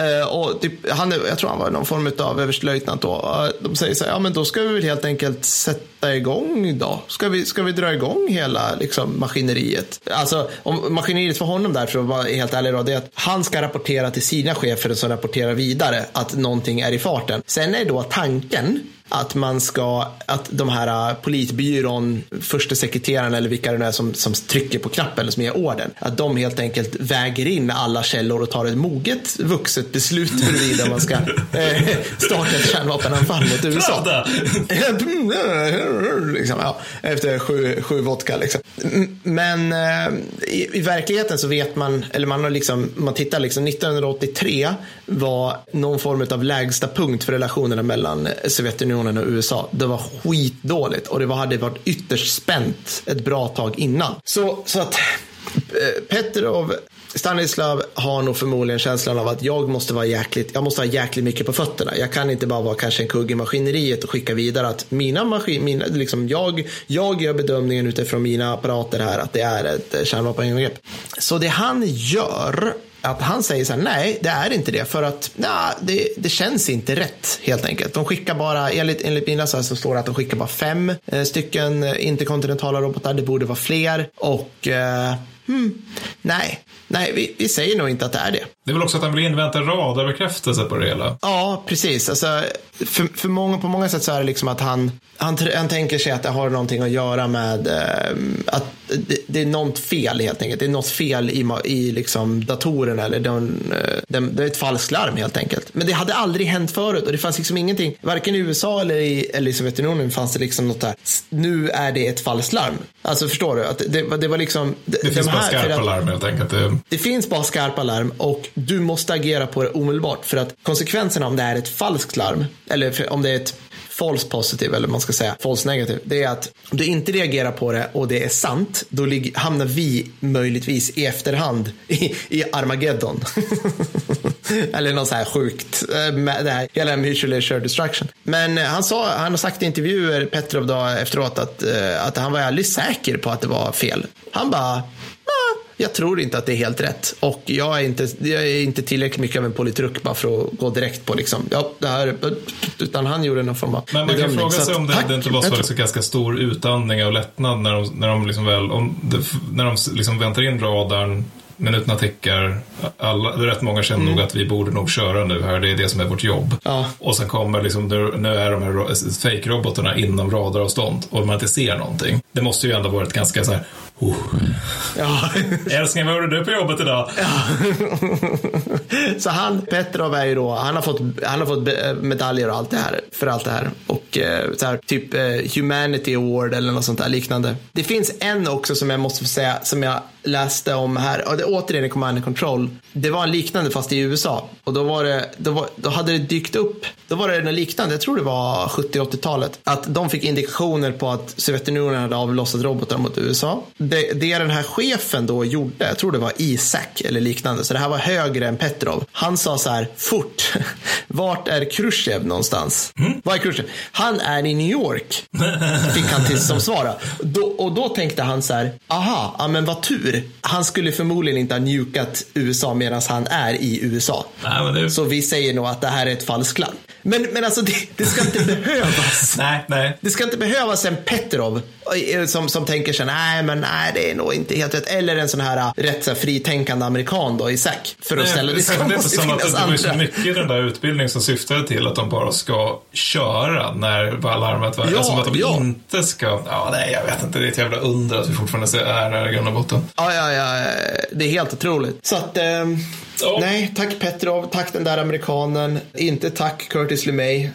Eh, och typ, han, jag tror han var någon form av överstelöjtnant då. Eh, de säger så här, ja men då ska vi väl helt enkelt sätta igång då. Ska vi, ska vi dra igång hela liksom, maskineriet? Alltså, om maskineriet för honom där, för att vara helt ärlig då, det är att han ska rapportera till sina chefer som rapporterar vidare att någonting är i farten. Sen är då tanken att man ska, att de här äh, politbyrån, första sekreteraren eller vilka det nu är som, som trycker på knappen eller som ger orden, att de helt enkelt väger in alla källor och tar ett moget vuxet beslut huruvida man ska eh, starta ett kärnvapenanfall mot USA. liksom, ja, efter sju, sju vodka liksom. Men eh, i, i, verkligheten så vet man, eller man har liksom, man tittar liksom 1983 var någon form av lägsta punkt för relationerna mellan Sovjetunionen och USA. Det var skitdåligt och det hade varit ytterst spänt ett bra tag innan. Så, så att eh, Petrov Stanislav har nog förmodligen känslan av att jag måste vara jäkligt, jag måste ha jäkligt mycket på fötterna. Jag kan inte bara vara kanske en kugg i maskineriet och skicka vidare att mina maskin, mina, liksom jag, jag gör bedömningen utifrån mina apparater här att det är ett eh, kärnvapenangrepp. Så det han gör att han säger så här, nej, det är inte det, för att nej, det, det känns inte rätt helt enkelt. De skickar bara, enligt, enligt mina så, så står det att de skickar bara fem eh, stycken eh, interkontinentala robotar, det borde vara fler. Och eh, hmm, nej, nej, vi, vi säger nog inte att det är det. Det är väl också att han vill invänta radarbekräftelse på det hela? Ja, precis. Alltså, för, för många, på många sätt så är det liksom att han, han, han tänker sig att det har någonting att göra med eh, att det, det, är något fel helt enkelt. Det är något fel i, i liksom datorerna eller den, eh, den, det är ett falsklarm helt enkelt. Men det hade aldrig hänt förut och det fanns liksom ingenting, varken i USA eller i, eller i Sovjetunionen fanns det liksom något där, nu är det ett falsklarm. Alltså förstår du? Att det, det var liksom. Det, det finns bara skarpa larm helt enkelt. Det... finns bara skarpa larm och du måste agera på det omedelbart för att konsekvenserna om det är ett falskt larm eller om det är ett false positive, eller man ska säga false negative, det är att om du inte reagerar på det och det är sant, då hamnar vi möjligtvis i efterhand i, i Armageddon. eller något så här sjukt, eh, med det här, hela mutually assured destruction. Men eh, han, sa, han har sagt i intervjuer, Petrov då efteråt, att, eh, att han var alldeles säker på att det var fel. Han bara, jag tror inte att det är helt rätt. Och jag är inte, jag är inte tillräckligt mycket av en politruk bara för att gå direkt på liksom, ja, det här, utan han gjorde någon form av Men man kan fråga sig om det, det inte var så liksom ganska stor utandning av lättnad när de, när de liksom väl, om det, när de liksom väntar in radarn minuterna tickar. Alla, rätt många känner mm. nog att vi borde nog köra nu här. Det är det som är vårt jobb. Ja. Och sen kommer liksom, nu, nu är de här fake-robotarna inom radaravstånd och man inte ser någonting. Det måste ju ändå varit ganska så här, Oh. Ja. Älskling, vad gjorde du på jobbet idag? Ja. så han, Petrov är ju då, han har fått, han har fått medaljer och allt det här, för allt det här. Och eh, så här, typ eh, Humanity Award eller något sånt där liknande. Det finns en också som jag måste få säga, som jag läste om här, och det återigen i Command and Control. Det var en liknande fast i USA. Och då var det, då, var, då hade det dykt upp, då var det en liknande, jag tror det var 70-80-talet, att de fick indikationer på att Sovjetunionen hade avlossat robotar mot USA det, det den här chefen då gjorde, jag tror det var Isak eller liknande, så det här var högre än Petrov. Han sa så här, fort, vart är Khrushchev någonstans? Mm. Var är Khrushchev? Han är i New York, fick han till som svara. Då, och då tänkte han så här, aha, ja, men vad tur. Han skulle förmodligen inte ha njukat USA medan han är i USA. Nej, det... Så vi säger nog att det här är ett falskland. Men, men alltså det, det ska inte behövas. nej, nej. Det ska inte behövas en Petrov som, som tänker sig, nej men nej det är nog inte helt rätt. Eller en sån här eh, rätt så här, fritänkande amerikan då, Isak. För att ställa det ska måste som finnas att det, det var så mycket i den där utbildningen som syftade till att de bara ska köra när larmet var. Ja, alltså att de ja. inte ska, ja nej jag vet inte, det är ett jävla under att vi fortfarande är här i grund och botten. Ja, ja, ja, det är helt otroligt. Så att, eh, Ja. Nej, tack Petrov, tack den där amerikanen. Inte tack Curtis LeMay.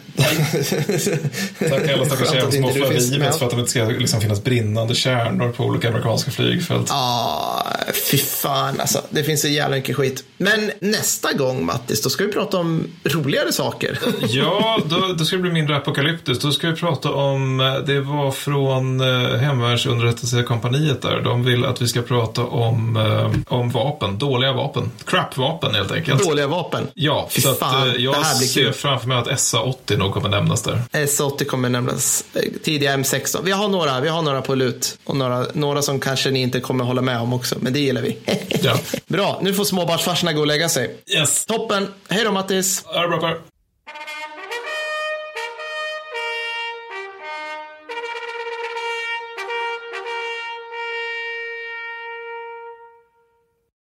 tack alla stackars som offrar livet för att det inte ska liksom finnas brinnande kärnor på olika amerikanska flygfält. Ja, ah, fy fan alltså. Det finns så jävla mycket skit. Men nästa gång Mattis, då ska vi prata om roligare saker. ja, då, då ska det bli mindre apokalyptiskt. Då ska vi prata om, eh, det var från eh, hemvärnsunderrättelsekompaniet där. De vill att vi ska prata om, eh, om vapen, dåliga vapen, crap-vapen vapen helt enkelt. Dåliga vapen? Ja, Fy så fan, att, jag ser kul. framför mig att SA-80 nog kommer nämnas där. SA-80 kommer nämnas. Tidiga M16. Vi har några, vi har några på lut. Och några, några som kanske ni inte kommer hålla med om också, men det gillar vi. ja. Bra, nu får småbarnsfarsorna gå och lägga sig. Yes. Toppen. Hej då Mattis. Ha det bra,